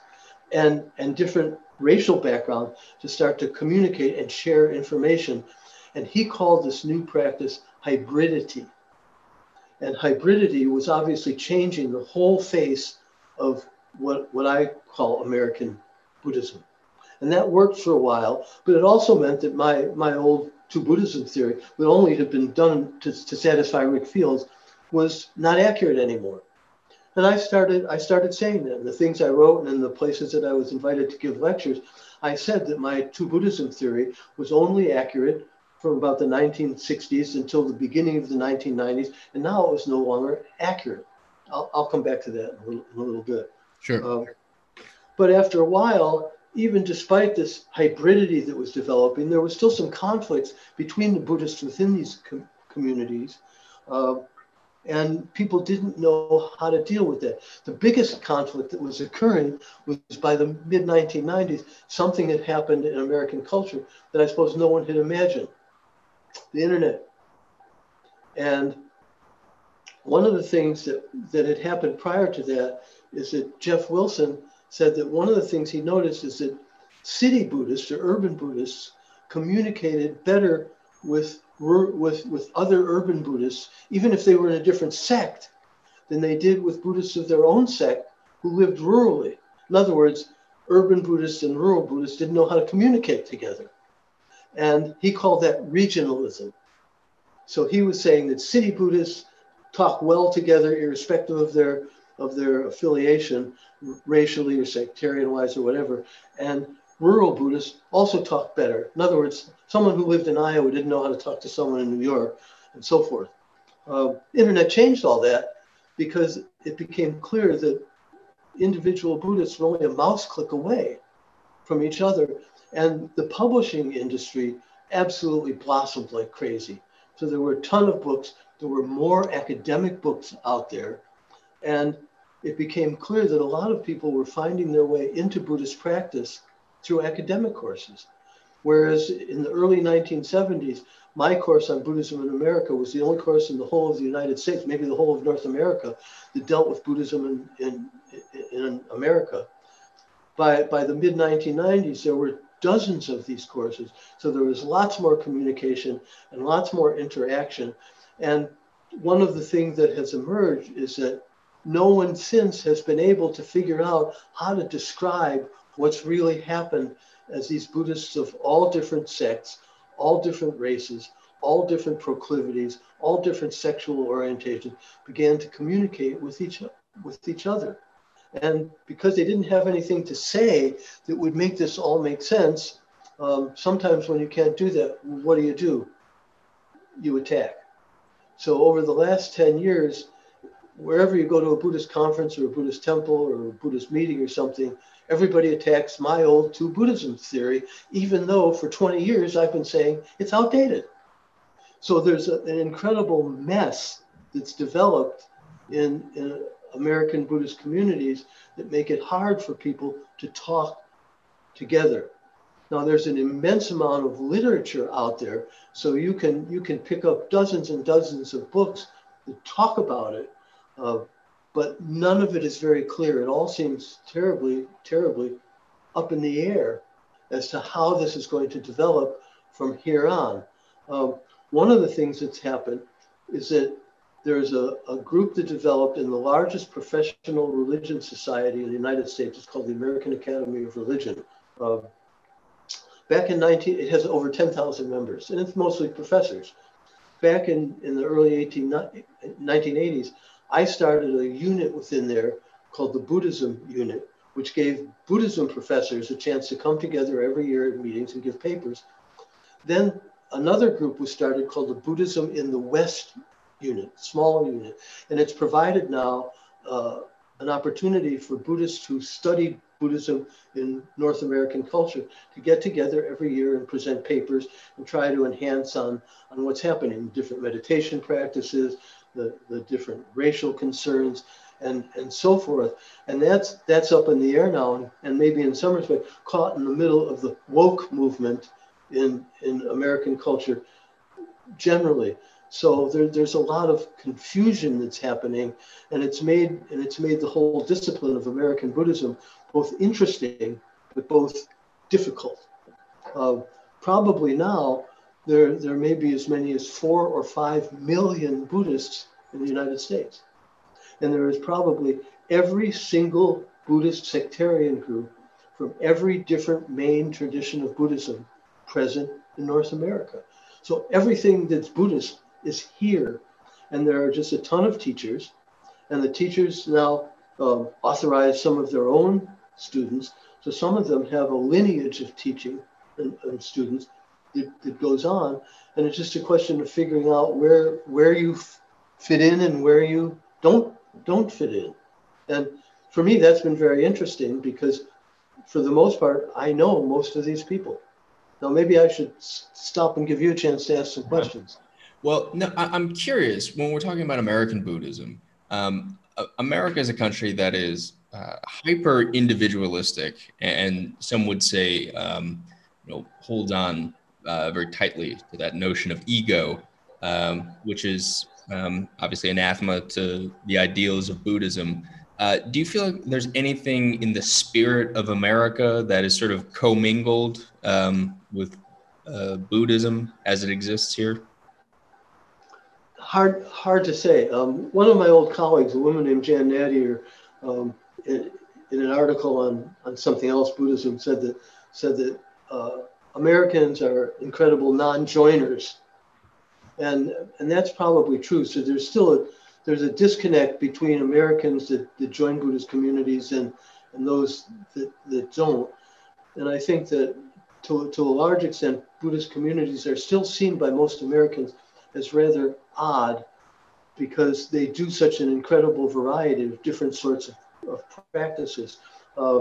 and, and different racial background to start to communicate and share information. And he called this new practice hybridity. And hybridity was obviously changing the whole face of what, what I call American Buddhism. And that worked for a while, but it also meant that my, my old two Buddhism theory would only have been done to, to satisfy Rick Fields was not accurate anymore. And I started, I started saying that. The things I wrote and in the places that I was invited to give lectures, I said that my two Buddhism theory was only accurate from about the 1960s until the beginning of the 1990s, and now it was no longer accurate. I'll, I'll come back to that in a little, in a little bit. Sure. Um, but after a while, even despite this hybridity that was developing, there was still some conflicts between the Buddhists within these com- communities. Uh, and people didn't know how to deal with that. The biggest conflict that was occurring was by the mid 1990s, something had happened in American culture that I suppose no one had imagined the internet. And one of the things that, that had happened prior to that is that Jeff Wilson said that one of the things he noticed is that city Buddhists or urban Buddhists communicated better with, with, with other urban Buddhists, even if they were in a different sect, than they did with Buddhists of their own sect who lived rurally. In other words, urban Buddhists and rural Buddhists didn't know how to communicate together. And he called that regionalism. So he was saying that city Buddhists talk well together, irrespective of their of their affiliation, racially or sectarian wise or whatever. And rural Buddhists also talk better. In other words, someone who lived in Iowa didn't know how to talk to someone in New York and so forth. Uh, internet changed all that because it became clear that individual Buddhists were only a mouse click away from each other. And the publishing industry absolutely blossomed like crazy. So there were a ton of books. There were more academic books out there. And it became clear that a lot of people were finding their way into Buddhist practice through academic courses. Whereas in the early 1970s, my course on Buddhism in America was the only course in the whole of the United States, maybe the whole of North America, that dealt with Buddhism in, in, in America. By, by the mid 1990s, there were dozens of these courses. So there was lots more communication and lots more interaction. And one of the things that has emerged is that no one since has been able to figure out how to describe what's really happened as these Buddhists of all different sects, all different races, all different proclivities, all different sexual orientations began to communicate with each, with each other. And because they didn't have anything to say that would make this all make sense, um, sometimes when you can't do that, what do you do? You attack. So over the last 10 years, wherever you go to a Buddhist conference or a Buddhist temple or a Buddhist meeting or something, everybody attacks my old two Buddhism theory, even though for 20 years I've been saying it's outdated. So there's a, an incredible mess that's developed in, in American Buddhist communities that make it hard for people to talk together. Now there's an immense amount of literature out there, so you can you can pick up dozens and dozens of books that talk about it, uh, but none of it is very clear. It all seems terribly, terribly up in the air as to how this is going to develop from here on. Um, one of the things that's happened is that there's a, a group that developed in the largest professional religion society in the United States. It's called the American Academy of Religion. Uh, back in 19, it has over 10,000 members, and it's mostly professors. Back in, in the early 18, 1980s, I started a unit within there called the Buddhism Unit, which gave Buddhism professors a chance to come together every year at meetings and give papers. Then another group was started called the Buddhism in the West unit, small unit, and it's provided now uh, an opportunity for Buddhists who studied Buddhism in North American culture to get together every year and present papers and try to enhance on, on what's happening, different meditation practices, the, the different racial concerns, and, and so forth. And that's that's up in the air now, and, and maybe in some respect caught in the middle of the woke movement in, in American culture generally. So there, there's a lot of confusion that's happening, and it's made and it's made the whole discipline of American Buddhism both interesting but both difficult. Uh, probably now there there may be as many as four or five million Buddhists in the United States, and there is probably every single Buddhist sectarian group from every different main tradition of Buddhism present in North America. So everything that's Buddhist is here. And there are just a ton of teachers. And the teachers now um, authorize some of their own students. So some of them have a lineage of teaching and, and students that, that, goes on. And it's just a question of figuring out where where you f- fit in and where you don't don't fit in. And for me, that's been very interesting because for the most part, I know most of these people. Now, maybe I should s- stop and give you a chance to ask some questions. Well, no, I, am curious when we're talking about American Buddhism. Um, America is a country that is uh, hyper individualistic, and some would say, um, you know, holds on uh, very tightly to that notion of ego, um, which is um, obviously anathema to the ideals of Buddhism. Uh, do you feel like there's anything in the spirit of America that is sort of commingled um, with uh, Buddhism as it exists here? hard hard to say. Um, one of my old colleagues, a woman named Jan Nattier, um, in, in, an article on, on something else, Buddhism, said that said that uh, Americans are incredible non-joiners, and and that's probably true. So there's still a there's a disconnect between Americans that, that join Buddhist communities and and those that, that don't. And I think that to, to a large extent, Buddhist communities are still seen by most Americans as rather odd because they do such an incredible variety of different sorts of, of practices. Uh,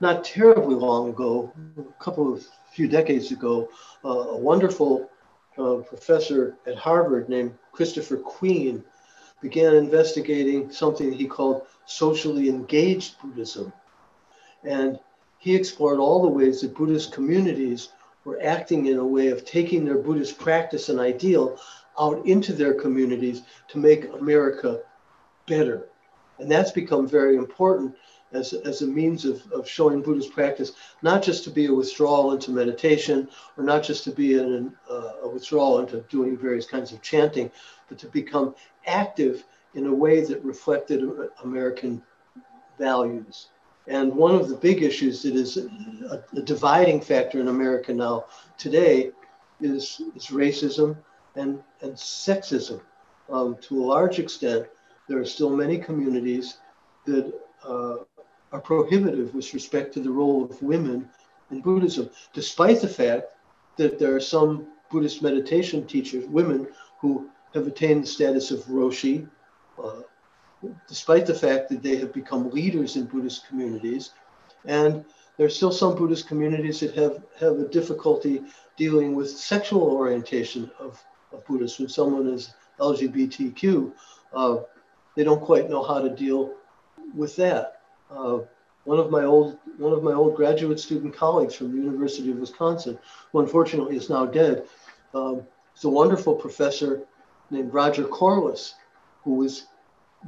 not terribly long ago, a couple of few decades ago, uh, a wonderful uh, professor at Harvard named Christopher Queen began investigating something he called socially engaged Buddhism. And he explored all the ways that Buddhist communities were acting in a way of taking their Buddhist practice and ideal out into their communities to make America better. And that's become very important as, as a means of, of showing Buddhist practice, not just to be a withdrawal into meditation or not just to be an, uh, a withdrawal into doing various kinds of chanting, but to become active in a way that reflected American values. And one of the big issues that is a, a dividing factor in America now today is, is racism and, and sexism. Um, to a large extent, there are still many communities that uh, are prohibitive with respect to the role of women in Buddhism, despite the fact that there are some Buddhist meditation teachers, women, who have attained the status of Roshi, uh, despite the fact that they have become leaders in Buddhist communities. And there are still some Buddhist communities that have, have a difficulty dealing with sexual orientation of, of Buddhists. When someone is LGBTQ, uh, they don't quite know how to deal with that. Uh, one of my old one of my old graduate student colleagues from the University of Wisconsin, who unfortunately is now dead, um, is a wonderful professor named Roger Corless, who was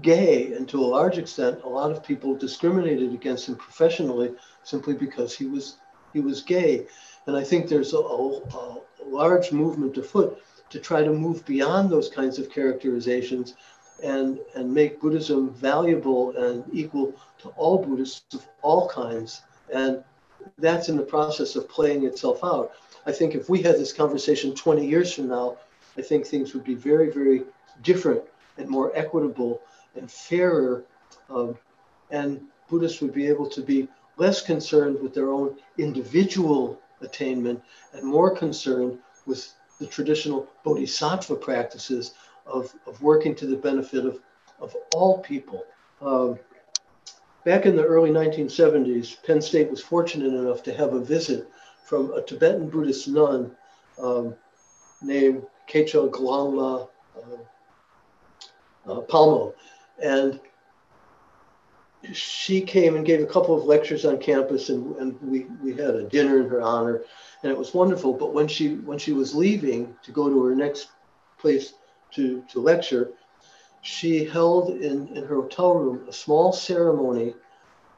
gay, and to a large extent, a lot of people discriminated against him professionally simply because he was he was gay. And I think there's a, a, a large movement afoot to try to move beyond those kinds of characterizations and, and make Buddhism valuable and equal to all Buddhists of all kinds. And that's in the process of playing itself out. I think if we had this conversation 20 years from now, I think things would be very, very different and more equitable and fairer. Um, and Buddhists would be able to be less concerned with their own individual attainment and more concerned with the traditional bodhisattva practices of, of working to the benefit of, of all people. Um, back in the early 1970s, Penn State was fortunate enough to have a visit from a Tibetan Buddhist nun um, named Kecho Gelongma uh, uh, Palmo. And she came and gave a couple of lectures on campus and, and we, we had a dinner in her honor and it was wonderful. But when she when she was leaving to go to her next place to, to lecture, she held in, in her hotel room a small ceremony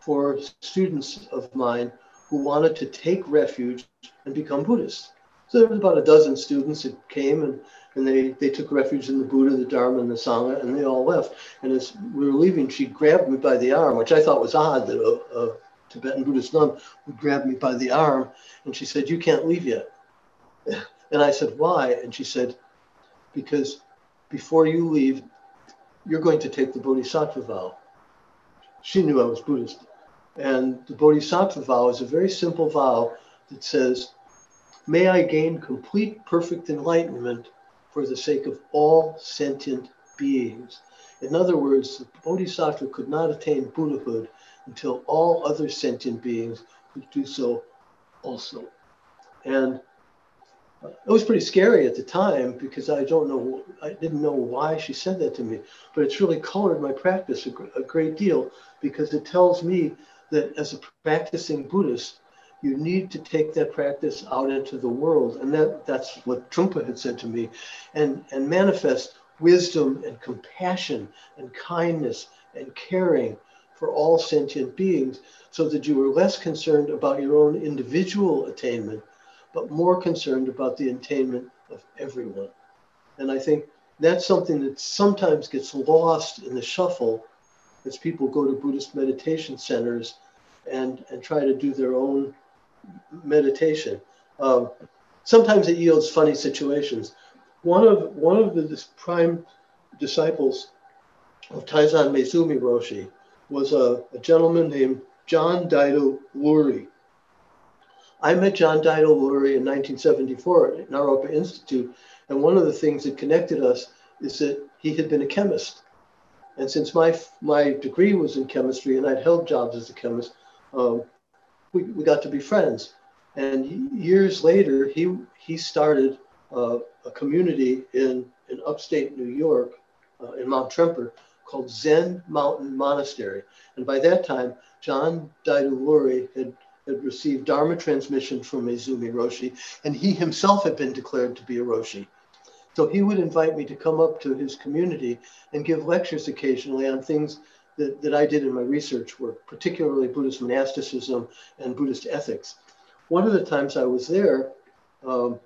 for students of mine who wanted to take refuge and become Buddhists. So there was about a dozen students that came and, and they, they took refuge in the Buddha, the Dharma, and the Sangha, and they all left. And as we were leaving, she grabbed me by the arm, which I thought was odd that a, a Tibetan Buddhist nun would grab me by the arm. And she said, You can't leave yet. And I said, Why? And she said, Because before you leave, you're going to take the Bodhisattva vow. She knew I was Buddhist. And the Bodhisattva vow is a very simple vow that says, May I gain complete, perfect enlightenment for the sake of all sentient beings. In other words, the Bodhisattva could not attain Buddhahood until all other sentient beings would do so also. And it was pretty scary at the time because I don't know, I didn't know why she said that to me, but it's really colored my practice a, a great deal because it tells me that as a practicing Buddhist, you need to take that practice out into the world. And that, that's what Trungpa had said to me and, and manifest wisdom and compassion and kindness and caring for all sentient beings so that you are less concerned about your own individual attainment but more concerned about the attainment of everyone. And I think that's something that sometimes gets lost in the shuffle as people go to Buddhist meditation centers and, and try to do their own meditation. Um, sometimes it yields funny situations. One of, one of the prime disciples of Taizan Maezumi Roshi was a, a gentleman named John Daido Loori. I met John Daido Loori in 1974 at Naropa Institute, and one of the things that connected us is that he had been a chemist. And since my my degree was in chemistry and I'd held jobs as a chemist, um, we, we got to be friends. And years later, he, he started uh, a community in, in upstate New York, uh, in Mount Tremper, called Zen Mountain Monastery. And by that time, John Daido had, had received Dharma transmission from Maezumi Roshi, and he himself had been declared to be a Roshi. So he would invite me to come up to his community and give lectures occasionally on things that, that I did in my research work, particularly Buddhist monasticism and Buddhist ethics. One of the times I was there, um,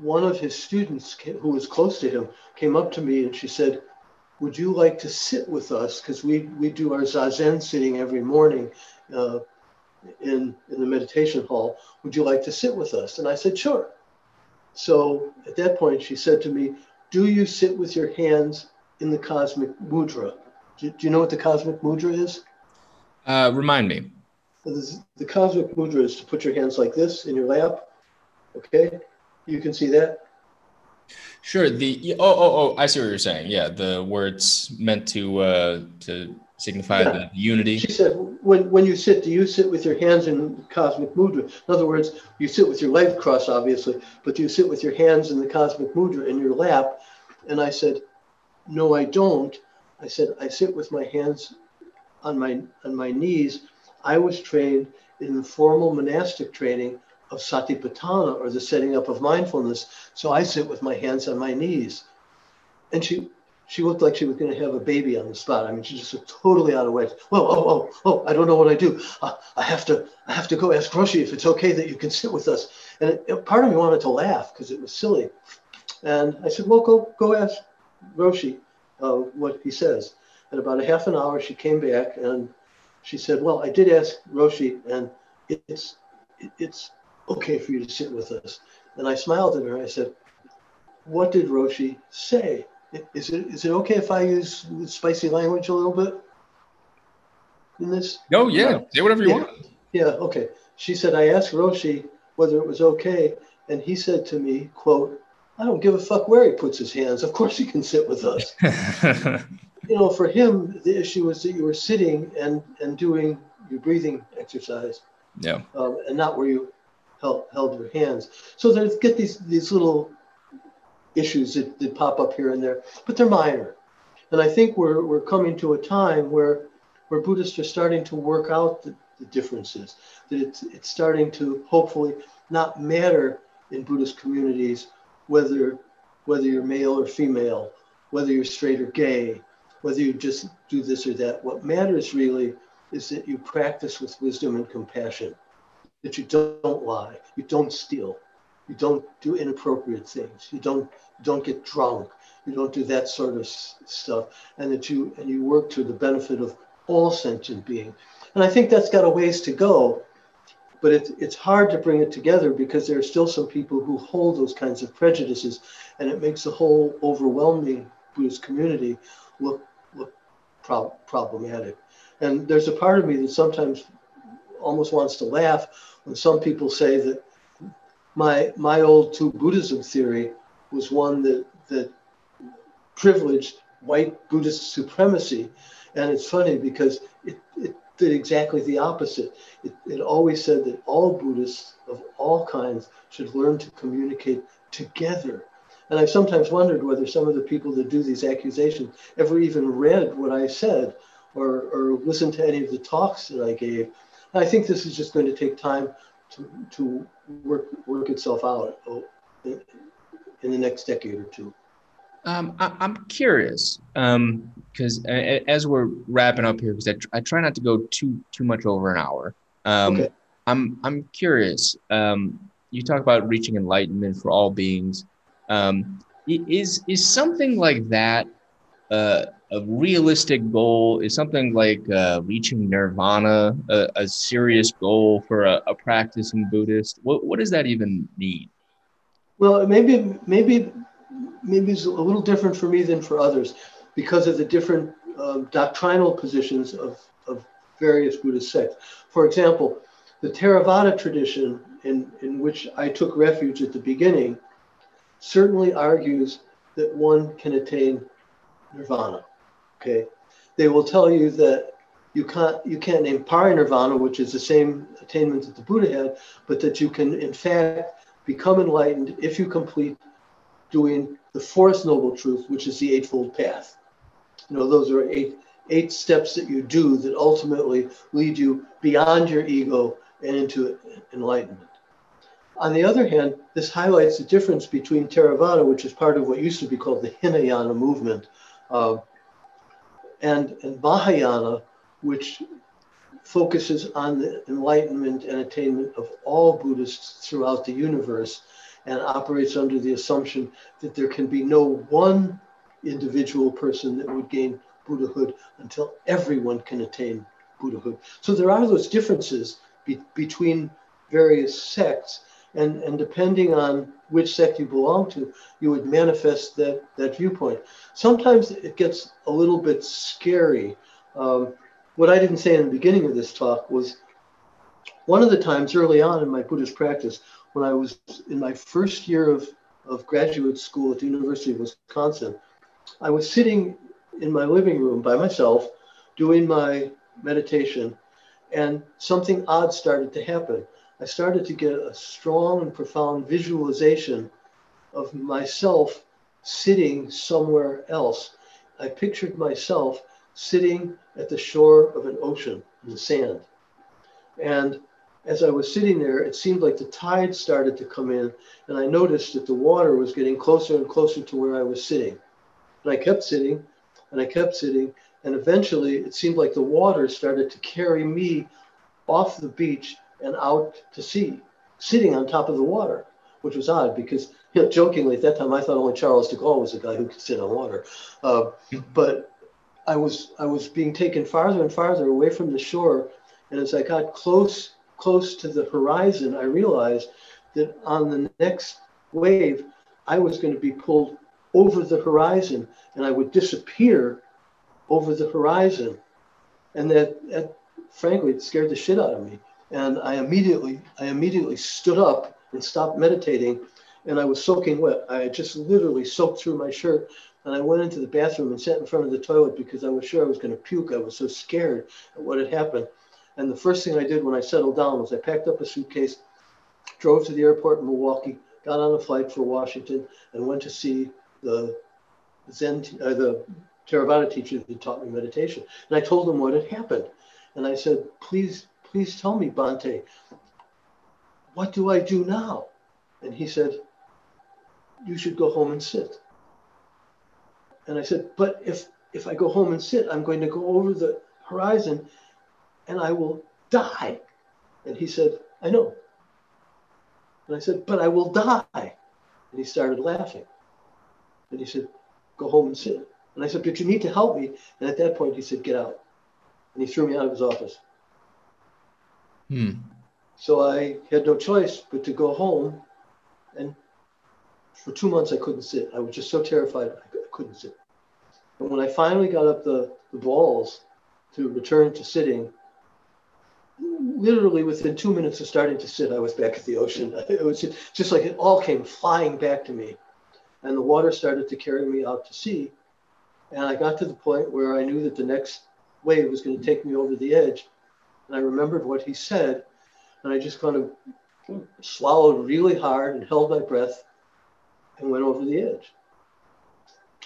one of his students came, who was close to him came up to me and she said, would you like to sit with us? Because we, we do our Zazen sitting every morning uh, in, in the meditation hall. Would you like to sit with us? And I said, sure. So at that point, she said to me, do you sit with your hands in the cosmic mudra? Do, do you know what the cosmic mudra is? Uh, remind me. The cosmic mudra is to put your hands like this in your lap. Okay, you can see that. Sure. The oh oh oh, I see what you're saying. Yeah, the words meant to uh, to signify yeah. the unity. She said, when when you sit, do you sit with your hands in cosmic mudra? In other words, you sit with your legs crossed, obviously, but you sit with your hands in the cosmic mudra in your lap. And I said, no, I don't. I said, I sit with my hands on my on my knees. I was trained in the formal monastic training of satipatthana or the setting up of mindfulness. So I sit with my hands on my knees. And she she looked like she was going to have a baby on the spot. I mean, she just looked totally out of whack. Whoa, oh, oh, oh! I don't know what I do. Uh, I have to, I have to go ask Roshi if it's okay that you can sit with us. And it, it, part of me wanted to laugh because it was silly. And I said, well, go, go ask Roshi uh, what he says. And about a half an hour, she came back and she said, well, I did ask Roshi, and it's, it's okay for you to sit with us. And I smiled at her. I said, what did Roshi say? Is it, is it okay if I use spicy language a little bit in this? No, yeah, say whatever you yeah. want. Yeah, okay. She said, I asked Roshi whether it was okay, and he said to me, quote, I don't give a fuck where he puts his hands. Of course he can sit with us. you know, for him, the issue was that you were sitting and, and doing your breathing exercise. Yeah. Um, and not where you held, held your hands. So there's get these, these little issues that, that pop up here and there, but they're minor. And I think we're, we're coming to a time where, where Buddhists are starting to work out the, the differences, that it's, it's starting to hopefully not matter in Buddhist communities whether, whether you're male or female, whether you're straight or gay, whether you just do this or that. What matters really is that you practice with wisdom and compassion, that you don't lie, you don't steal, you don't do inappropriate things, you don't don't get drunk, you don't do that sort of stuff, and that you and you work to the benefit of all sentient being. And I think that's got a ways to go, but it, it's hard to bring it together because there are still some people who hold those kinds of prejudices, and it makes the whole overwhelming Buddhist community look look pro- problematic. And there's a part of me that sometimes almost wants to laugh when some people say that my my old two Buddhism theory was one that that privileged white Buddhist supremacy, and it's funny because it, it did exactly the opposite. It, it always said that all Buddhists of all kinds should learn to communicate together. And I've sometimes wondered whether some of the people that do these accusations ever even read what I said or, or listened to any of the talks that I gave. And I think this is just going to take time to, to work, work itself out in the next decade or two. Um, I, am curious because um, as we're wrapping up here, because I, tr- I, try not to go too too much over an hour. Um, okay. I'm I'm curious. Um, you talk about reaching enlightenment for all beings. Um, is is something like that uh, a realistic goal? Is something like uh, reaching nirvana a, a, serious goal for a, a practicing Buddhist? What what does that even mean? Well, maybe maybe maybe it's a little different for me than for others because of the different um, doctrinal positions of, of various Buddhist sects. For example, the Theravada tradition, in, in which I took refuge at the beginning, certainly argues that one can attain nirvana. Okay, they will tell you that you can't you can't name parinirvana, which is the same attainment that the Buddha had, but that you can in fact become enlightened if you complete doing the fourth noble truth, which is the eightfold path. You know, those are eight eight steps that you do that ultimately lead you beyond your ego and into enlightenment. On the other hand, this highlights the difference between Theravada, which is part of what used to be called the Hinayana movement, uh, and, and Mahayana, which focuses on the enlightenment and attainment of all Buddhists throughout the universe and operates under the assumption that there can be no one individual person that would gain Buddhahood until everyone can attain Buddhahood. So there are those differences be- between various sects, and, and depending on which sect you belong to, you would manifest that, that viewpoint. Sometimes it gets a little bit scary. Um, what I didn't say in the beginning of this talk was one of the times early on in my Buddhist practice, when I was in my first year of, of graduate school at the University of Wisconsin, I was sitting in my living room by myself doing my meditation, and something odd started to happen. I started to get a strong and profound visualization of myself sitting somewhere else. I pictured myself sitting at the shore of an ocean in the sand. And as I was sitting there, it seemed like the tide started to come in, and I noticed that the water was getting closer and closer to where I was sitting. And I kept sitting, and I kept sitting, and eventually it seemed like the water started to carry me off the beach and out to sea, sitting on top of the water, which was odd because, you know, jokingly at that time I thought only Charles de Gaulle was a guy who could sit on water. Uh, but I was I was being taken farther and farther away from the shore, and as I got close close to the horizon, I realized that on the next wave, I was going to be pulled over the horizon, and I would disappear over the horizon, and that, that frankly it scared the shit out of me. And I immediately I immediately stood up and stopped meditating, and I was soaking wet. I just literally soaked through my shirt and I went into the bathroom and sat in front of the toilet because I was sure I was going to puke. I was so scared at what had happened. And the first thing I did when I settled down was I packed up a suitcase, drove to the airport in Milwaukee, got on a flight for Washington, and went to see the Zen, uh, the Theravada teacher that taught me meditation. And I told him what had happened. And I said, please, please tell me, Bhante, what do I do now? And he said, you should go home and sit. And I said, but if if I go home and sit, I'm going to go over the horizon and I will die. And he said, I know. And I said, but I will die. And he started laughing. And he said, go home and sit. And I said, but you need to help me. And at that point, he said, get out. And he threw me out of his office. Hmm. So I had no choice but to go home. And for two months, I couldn't sit. I was just so terrified I couldn't sit. And when I finally got up the, the balls to return to sitting, literally within two minutes of starting to sit, I was back at the ocean. It was just like it all came flying back to me. And the water started to carry me out to sea. And I got to the point where I knew that the next wave was going to take me over the edge. And I remembered what he said. And I just kind of swallowed really hard and held my breath and went over the edge.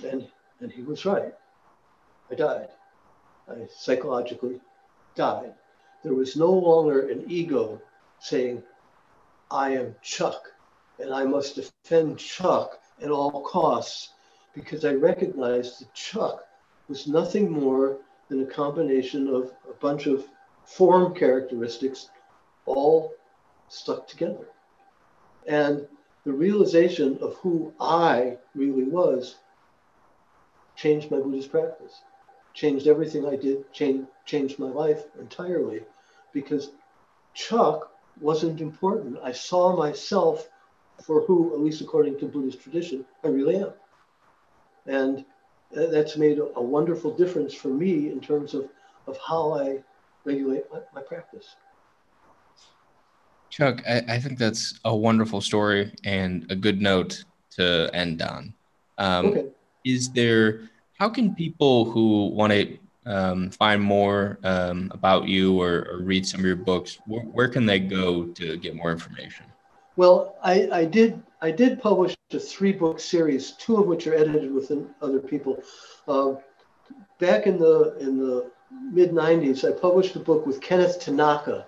And, and he was right. I died. I psychologically died. There was no longer an ego saying, I am Chuck and I must defend Chuck at all costs because I recognized that Chuck was nothing more than a combination of a bunch of form characteristics all stuck together. And the realization of who I really was changed my Buddhist practice, changed everything I did, changed, changed my life entirely because Chuck wasn't important. I saw myself for who, at least according to Buddhist tradition, I really am. And uh, that's made a, wonderful difference for me in terms of, of how I regulate my, my practice. Chuck, I, I, think that's a wonderful story and a good note to end on. Um, okay is there how can people who want to um, find more um, about you or, or, read some of your books, where, where, can they go to get more information? Well, I, I did I did publish a three book series, two of which are edited with other people. Uh, back in the in the mid 90s, I published a book with Kenneth Tanaka,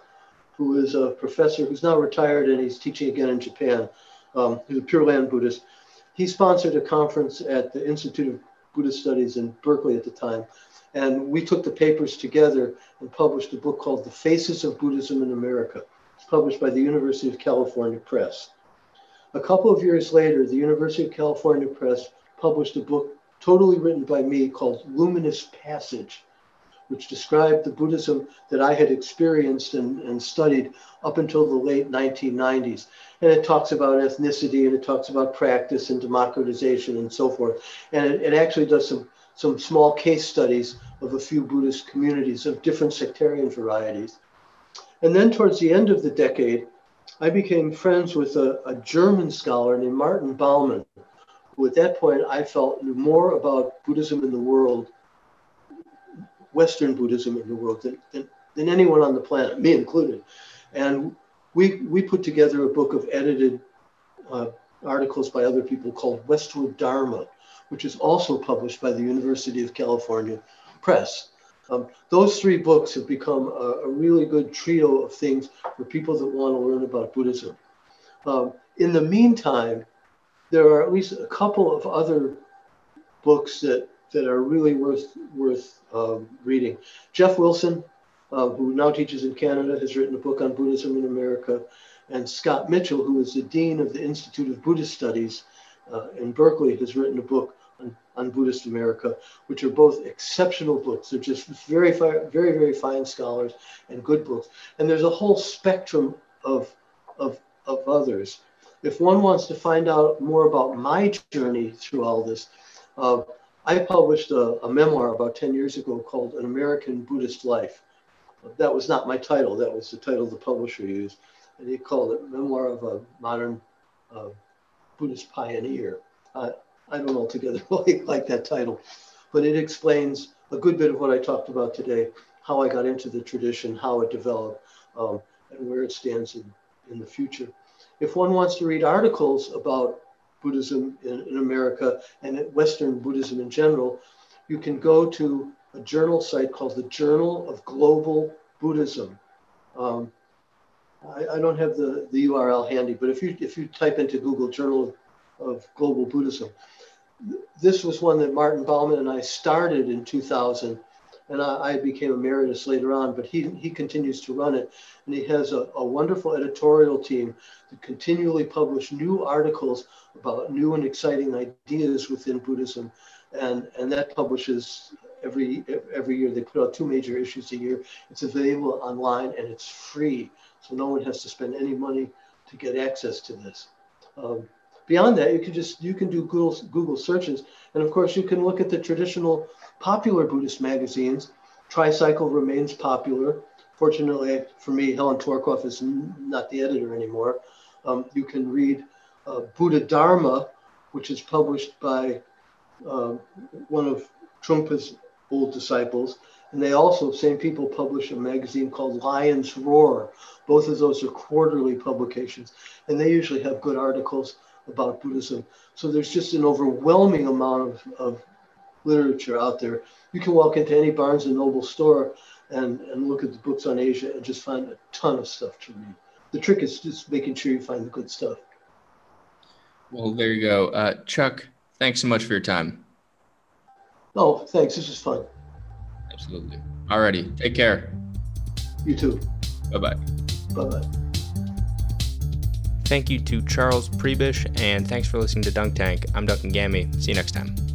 who is a professor who's now retired and he's teaching again in Japan. Um, he's a Pure Land Buddhist. He sponsored a conference at the Institute of Buddhist Studies in Berkeley at the time. And we took the papers together and published a book called The Faces of Buddhism in America. It's published by the University of California Press. A couple of years later, the University of California Press published a book totally written by me called Luminous Passage, which described the Buddhism that I had experienced and, and studied up until the late 1990s. And it talks about ethnicity and it talks about practice and democratization and so forth. And it, it actually does some, some small case studies of a few Buddhist communities of different sectarian varieties. And then towards the end of the decade, I became friends with a, a German scholar named Martin Baumann, who at that point I felt knew more about Buddhism in the world Western Buddhism in the world than, than, than anyone on the planet, me included. And we, we put together a book of edited uh, articles by other people called Westward Dharma, which is also published by the University of California Press. Um, those three books have become a, a, really good trio of things for people that want to learn about Buddhism. Um, in the meantime, there are at least a couple of other books that that are really worth worth um, reading. Jeff Wilson, uh, who now teaches in Canada, has written a book on Buddhism in America, and Scott Mitchell, who is the dean of the Institute of Buddhist Studies uh, in Berkeley, has written a book on, on, Buddhist America, which are both exceptional books. They're just very, very, very fine scholars and good books. And there's a whole spectrum of, of, of others. If one wants to find out more about my journey through all this, uh, I published a, a, memoir about 10 years ago called An American Buddhist Life. That was not my title, that was the title the publisher used. And he called it Memoir of a Modern uh, Buddhist Pioneer. Uh, I don't altogether like, that title, but it explains a good bit of what I talked about today how I got into the tradition, how it developed, um, and where it stands in, in the future. If one wants to read articles about Buddhism in, in America and Western Buddhism in general, you can go to a journal site called the Journal of Global Buddhism. Um, I, I, don't have the, the URL handy, but if you if you type into Google Journal of, of Global Buddhism, this was one that Martin Baumann and I started in 2000 and I, I, became emeritus later on, but he, he continues to run it. And he has a, a wonderful editorial team that continually publish new articles about new and exciting ideas within Buddhism. And, and that publishes every, every year. They put out two major issues a year. It's available online and it's free. So no one has to spend any money to get access to this. Um, beyond that, you can just you can do Google Google searches, and of course you can look at the traditional popular Buddhist magazines. Tricycle remains popular. Fortunately for me, Helen Tworkov is not the editor anymore. Um, you can read uh, Buddha Dharma, which is published by uh, one of Trungpa's old disciples. And they also, same people, publish a magazine called Lion's Roar. Both of those are quarterly publications. And they usually have good articles about Buddhism. So there's just an overwhelming amount of, of literature out there. You can walk into any Barnes and Noble store and, and look at the books on Asia and just find a ton of stuff to read. The trick is just making sure you find the good stuff. Well, there you go. Uh, Chuck, thanks so much for your time. Oh, thanks. This was fun. Absolutely. Alrighty. Take care. You too. Bye bye. Bye bye. Thank you to Charles Prebish, and thanks for listening to Dunk Tank. I'm Duncan Gammy. See you next time.